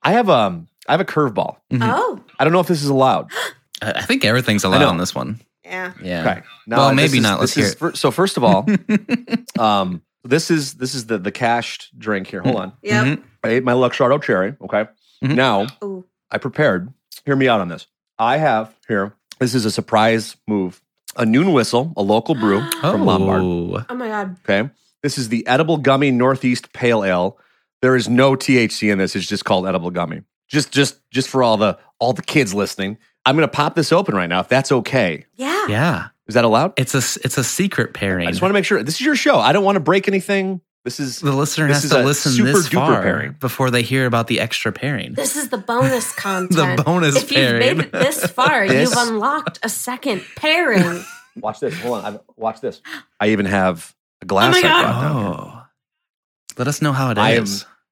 I have um. I have a curveball. Oh, I don't know if this is allowed. I I think everything's allowed on this one. Yeah. Yeah. Okay. Well, maybe is- not. Let's hear is it. so first of all, um, this is this is the the cashed drink here. Hold on. Yep. Mhm. I ate my Luxardo cherry. Okay. Mhm. Now Ooh. I prepared. Hear me out on this. I have here. This is a surprise move. A noon whistle, a local brew from Lombard. Oh. Oh my god. Okay. This is the edible gummy Northeast Pale Ale. There is no THC in this. It's just called edible gummy. Just just just for all the all the kids listening. I'm gonna pop this open right now. If that's okay. Yeah. Yeah. Is that allowed? It's a it's a secret pairing. I just want to make sure this is your show. I don't want to break anything. This is the listener this has is to a listen super this duper far pairing. before they hear about the extra pairing. This is the bonus content. The bonus If you've made it this far, This- you've unlocked a second pairing. watch this. Hold on. I've, watch this. I even have a glass. Oh my I God. brought down. Oh. Let us know how it is. I am.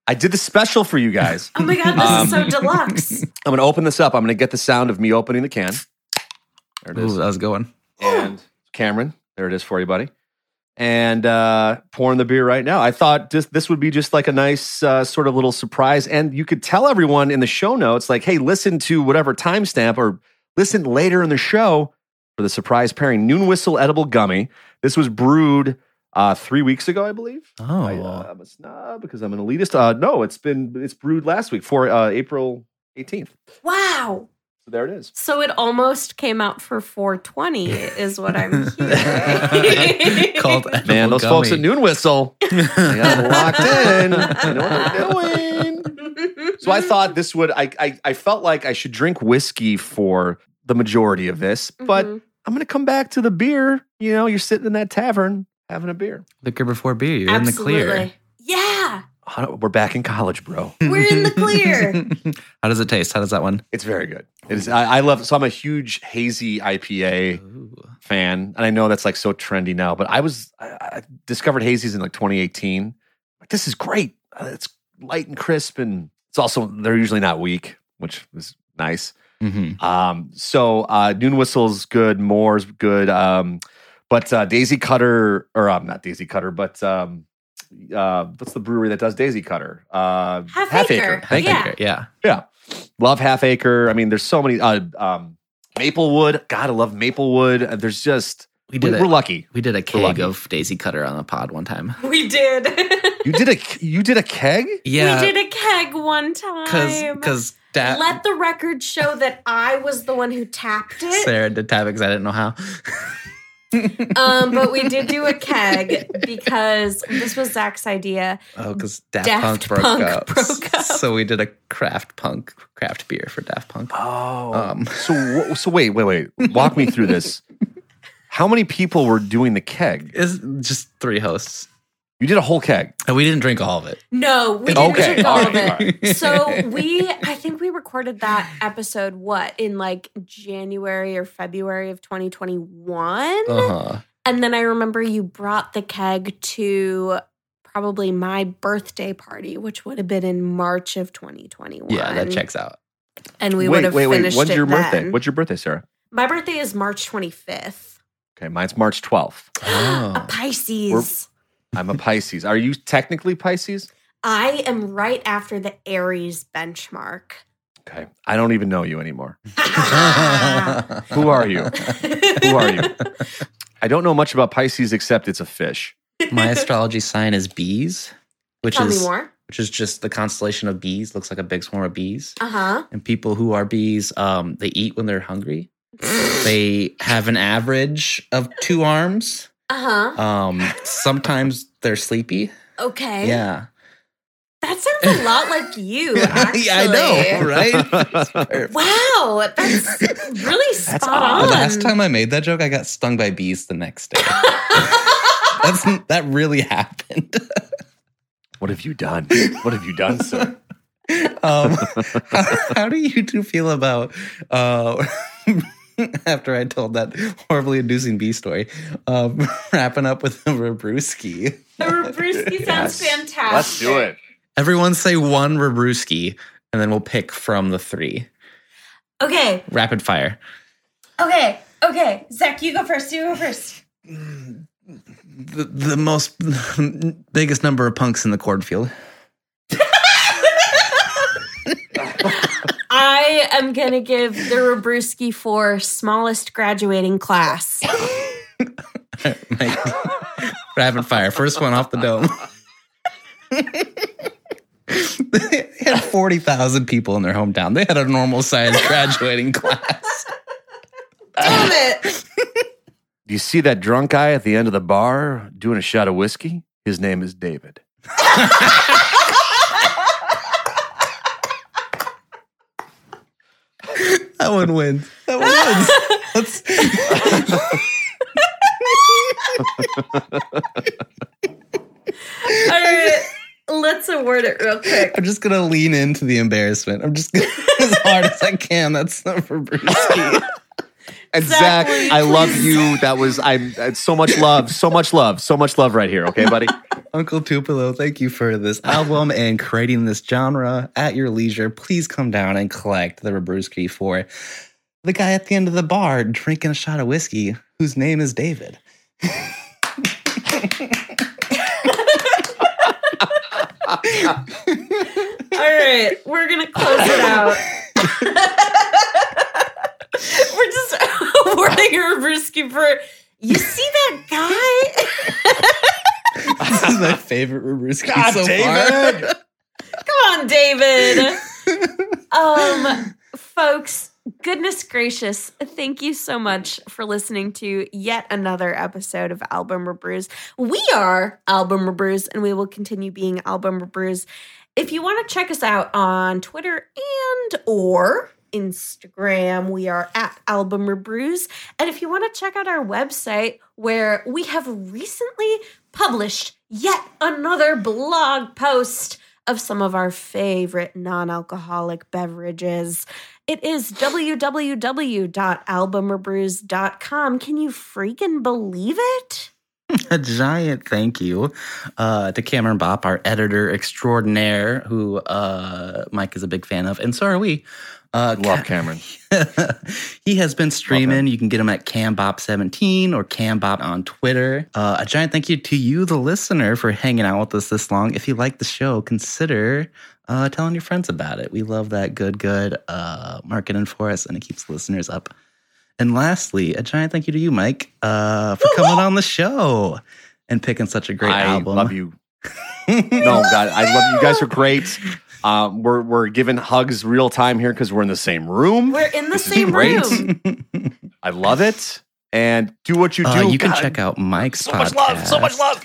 I did the special for you guys. Oh my god, this Um, is so deluxe. I'm gonna open this up. I'm gonna get the sound of me opening the can. There it is. Ooh, that was a good one. and Cameron, there it is for you, buddy. And uh, pouring the beer right now. I thought this this would be just like a nice uh, sort of little surprise, and you could tell everyone in the show notes, like, "Hey, listen to whatever timestamp or listen later in the show for the surprise pairing." Noon Whistle Edible Gummy. This was brewed uh, three weeks ago, I believe. Oh. I, uh, I'm a snob because I'm an elitist. Uh, no, it's been it's brewed last week for uh, April 18th. Wow. So there it is. So it almost came out for 420 is what I'm hearing. Called Man, edible those folks at. Noon Whistle, they got locked in. I know what they're doing. So I thought this would. I, I I felt like I should drink whiskey for the majority of this, but Mhm. I'm going to come back to the beer. You know, you're sitting in that tavern having a beer. Liquor before beer. You're in the clear. Yeah. We're back in college, bro. We're in the clear. How does it taste? How does that one? It's very good. It is. I, I love. So I'm a huge hazy IPA fan, and I know that's like so trendy now. But I was I, I discovered hazies in like 2018. Like this is great. Uh, It's light and crisp, and it's also they're usually not weak, which is nice. Mm-hmm. Um, so uh, Noon Whistle's good, Moore's good, um, but uh, Daisy Cutter or um, not Daisy Cutter, but um, uh, what's the brewery that does Daisy Cutter? Uh, Half Acre. Thank Yeah. you. Yeah. Yeah, love Half Acre. I mean, there's so many. Uh, um, Maplewood. God, I love Maplewood. Uh, There's just We did we, it. are lucky. We did a keg of Daisy Cutter on the pod one time. we did. You did a you did a keg. Yeah. We did a keg one time. Because because Let the record show that I was the one who tapped it. Sarah did tap it because I didn't know how. Um, but we did do a keg because this was Zach's idea. Oh, because Daft, Daft Punk broke Punk up. broke up. So we did a craft punk craft beer for Daft Punk. Oh, Um. so so wait wait wait. Walk me through this. How many people were doing the keg? It's just three hosts. You did a whole keg. And we didn't drink all of it. No, we didn't Okay, drink all all of it. So we, I think we recorded that episode, what, in like January or February of 2021? Uh-huh. And then I remember you brought the keg to probably my birthday party, which would have been in March of 2021. Yeah, that checks out. And we wait would have wait wait. finished When's it your birthday? then. What's your birthday, Sarah? My birthday is March 25th. Okay, mine's March 12th. A Oh. Pisces. I'm a Pisces. Are you technically Pisces? I am right after the Aries benchmark. Okay. I don't even know you anymore. Who are you? Who are you? I don't know much about Pisces except it's a fish. My astrology sign is bees, which Tell is me more. which is just the constellation of bees. Looks like a big swarm of bees. Uh huh. And people who are bees, um, they eat when they're hungry. They have an average of two arms. Uh huh. Um, sometimes they're sleepy. Okay. Yeah. That sounds a lot like you, actually. yeah, I know, right? Wow, that's really spot odd. on. The last time I made that joke, I got stung by bees the next day. That's that really happened. What have you done? What have you done, sir? Um, how, how do you two feel about uh, after I told that horribly inducing B story, Um, wrapping up with a Rabruski. The Rabruski sounds fantastic. Let's do it. Everyone say one Rabruski, and then we'll pick from the three. Okay, Rapid fire. okay, okay. Zach, you go first. You go first. The, the most biggest number of punks in the cornfield. I am gonna give the Rabruski for smallest graduating class. Mike, rapid fire. First one off the dome. they had 40,000 people in their hometown. They had a normal sized graduating class. Damn it! Do you see that drunk guy at the end of the bar doing a shot of whiskey? His name is David. That one wins. That one wins. Let's, All right, let's award it real quick. I'm just going to lean into the embarrassment. I'm just gonna, as hard as I can. That's not for Brewski. And Zach, Zach, I love you. That was I'm so much love, so much love, so much love right here. Okay, buddy. Uncle Tupelo, thank you for this album and creating this genre at your leisure. Please come down and collect the Rabruski for the guy at the end of the bar drinking a shot of whiskey whose name is David. All right, we're gonna close it out. we're just awarding a Rabruski for. You see that guy? This is my favorite Rabruski God, so David! far. Come on, David. um, folks, goodness gracious, thank you so much for listening to yet another episode of Album Rebrews. We are Album Rebrews, and we will continue being Album Rebrews. If you want to check us out on Twitter and or Instagram, we are at Album Rebrews. And if you want to check out our website, where we have recently published yet another blog post of some of our favorite non alcoholic beverages. It is www.albumrebrews.com. Can you freaking believe it? a giant thank you uh, to Cameron Bopp, our editor extraordinaire, who uh, Mike is a big fan of, and so are we. Uh, Love Cameron. he has been streaming. You can get him at CamBop17 or CamBop on Twitter. Uh, a giant thank you to you, the listener, for hanging out with us this long. If you like the show, consider uh, telling your friends about it. We love that good, good uh, marketing for us, and it keeps listeners up. And lastly, a giant thank you to you, Mike, uh, for coming on the show and picking such a great album. I album. love you. no, God, I love you. You guys are great. Um, we're we're giving hugs real time here because we're in the same room. We're in the This same room. I love it. And do what you do. Uh, you can check out Mike's so podcast. much love, so much love.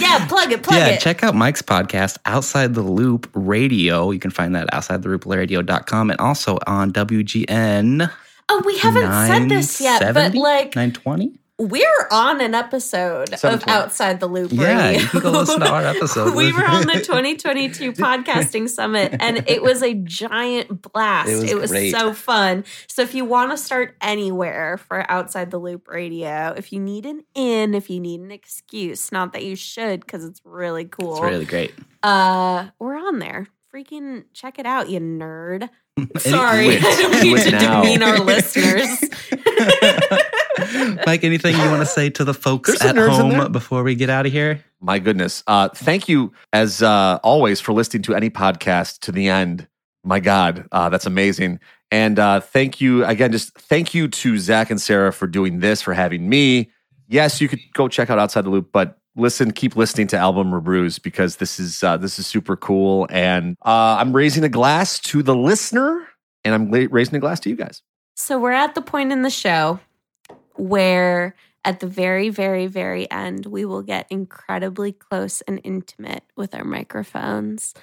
Yeah, plug it, plug yeah, it. Yeah, check out Mike's podcast, Outside the Loop Radio. You can find that at outsidetheloopradio.com and also on WGN oh, we haven't said this yet, but like 920. We're on an episode of 720. Outside the Loop Yeah, Radio. you can go listen to our episode. we were on the 2022 podcasting summit and it was a giant blast. It It was was, great. so fun. So if you want to start anywhere for Outside the Loop Radio, if you need an in, if you need an excuse, not that you should because it's really cool. It's really great. uh we're on there. Freaking check it out, you nerd. Any- Sorry, it. I don't mean to now. demean our listeners. Mike, anything you want to say to the folks There's at nerds in there. home before we get out of here? My goodness. Uh, thank you, as uh, always, for listening to any podcast to the end. My God, uh, that's amazing. And uh, thank you again. Just thank you to Zach and Sarah for doing this, for having me. Yes, you could go check out Outside the Loop, but listen, keep listening to Album Rebrews because this is uh, this is super cool. And uh, I'm raising a glass to the listener, and I'm la- raising a glass to you guys. So we're at the point in the show where at the very, very, very end, we will get incredibly close and intimate with our microphones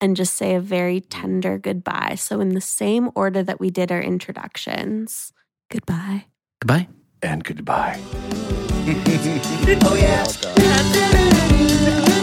and just say a very tender goodbye. So, in the same order that we did our introductions, goodbye. Goodbye. And goodbye. oh yeah. Oh,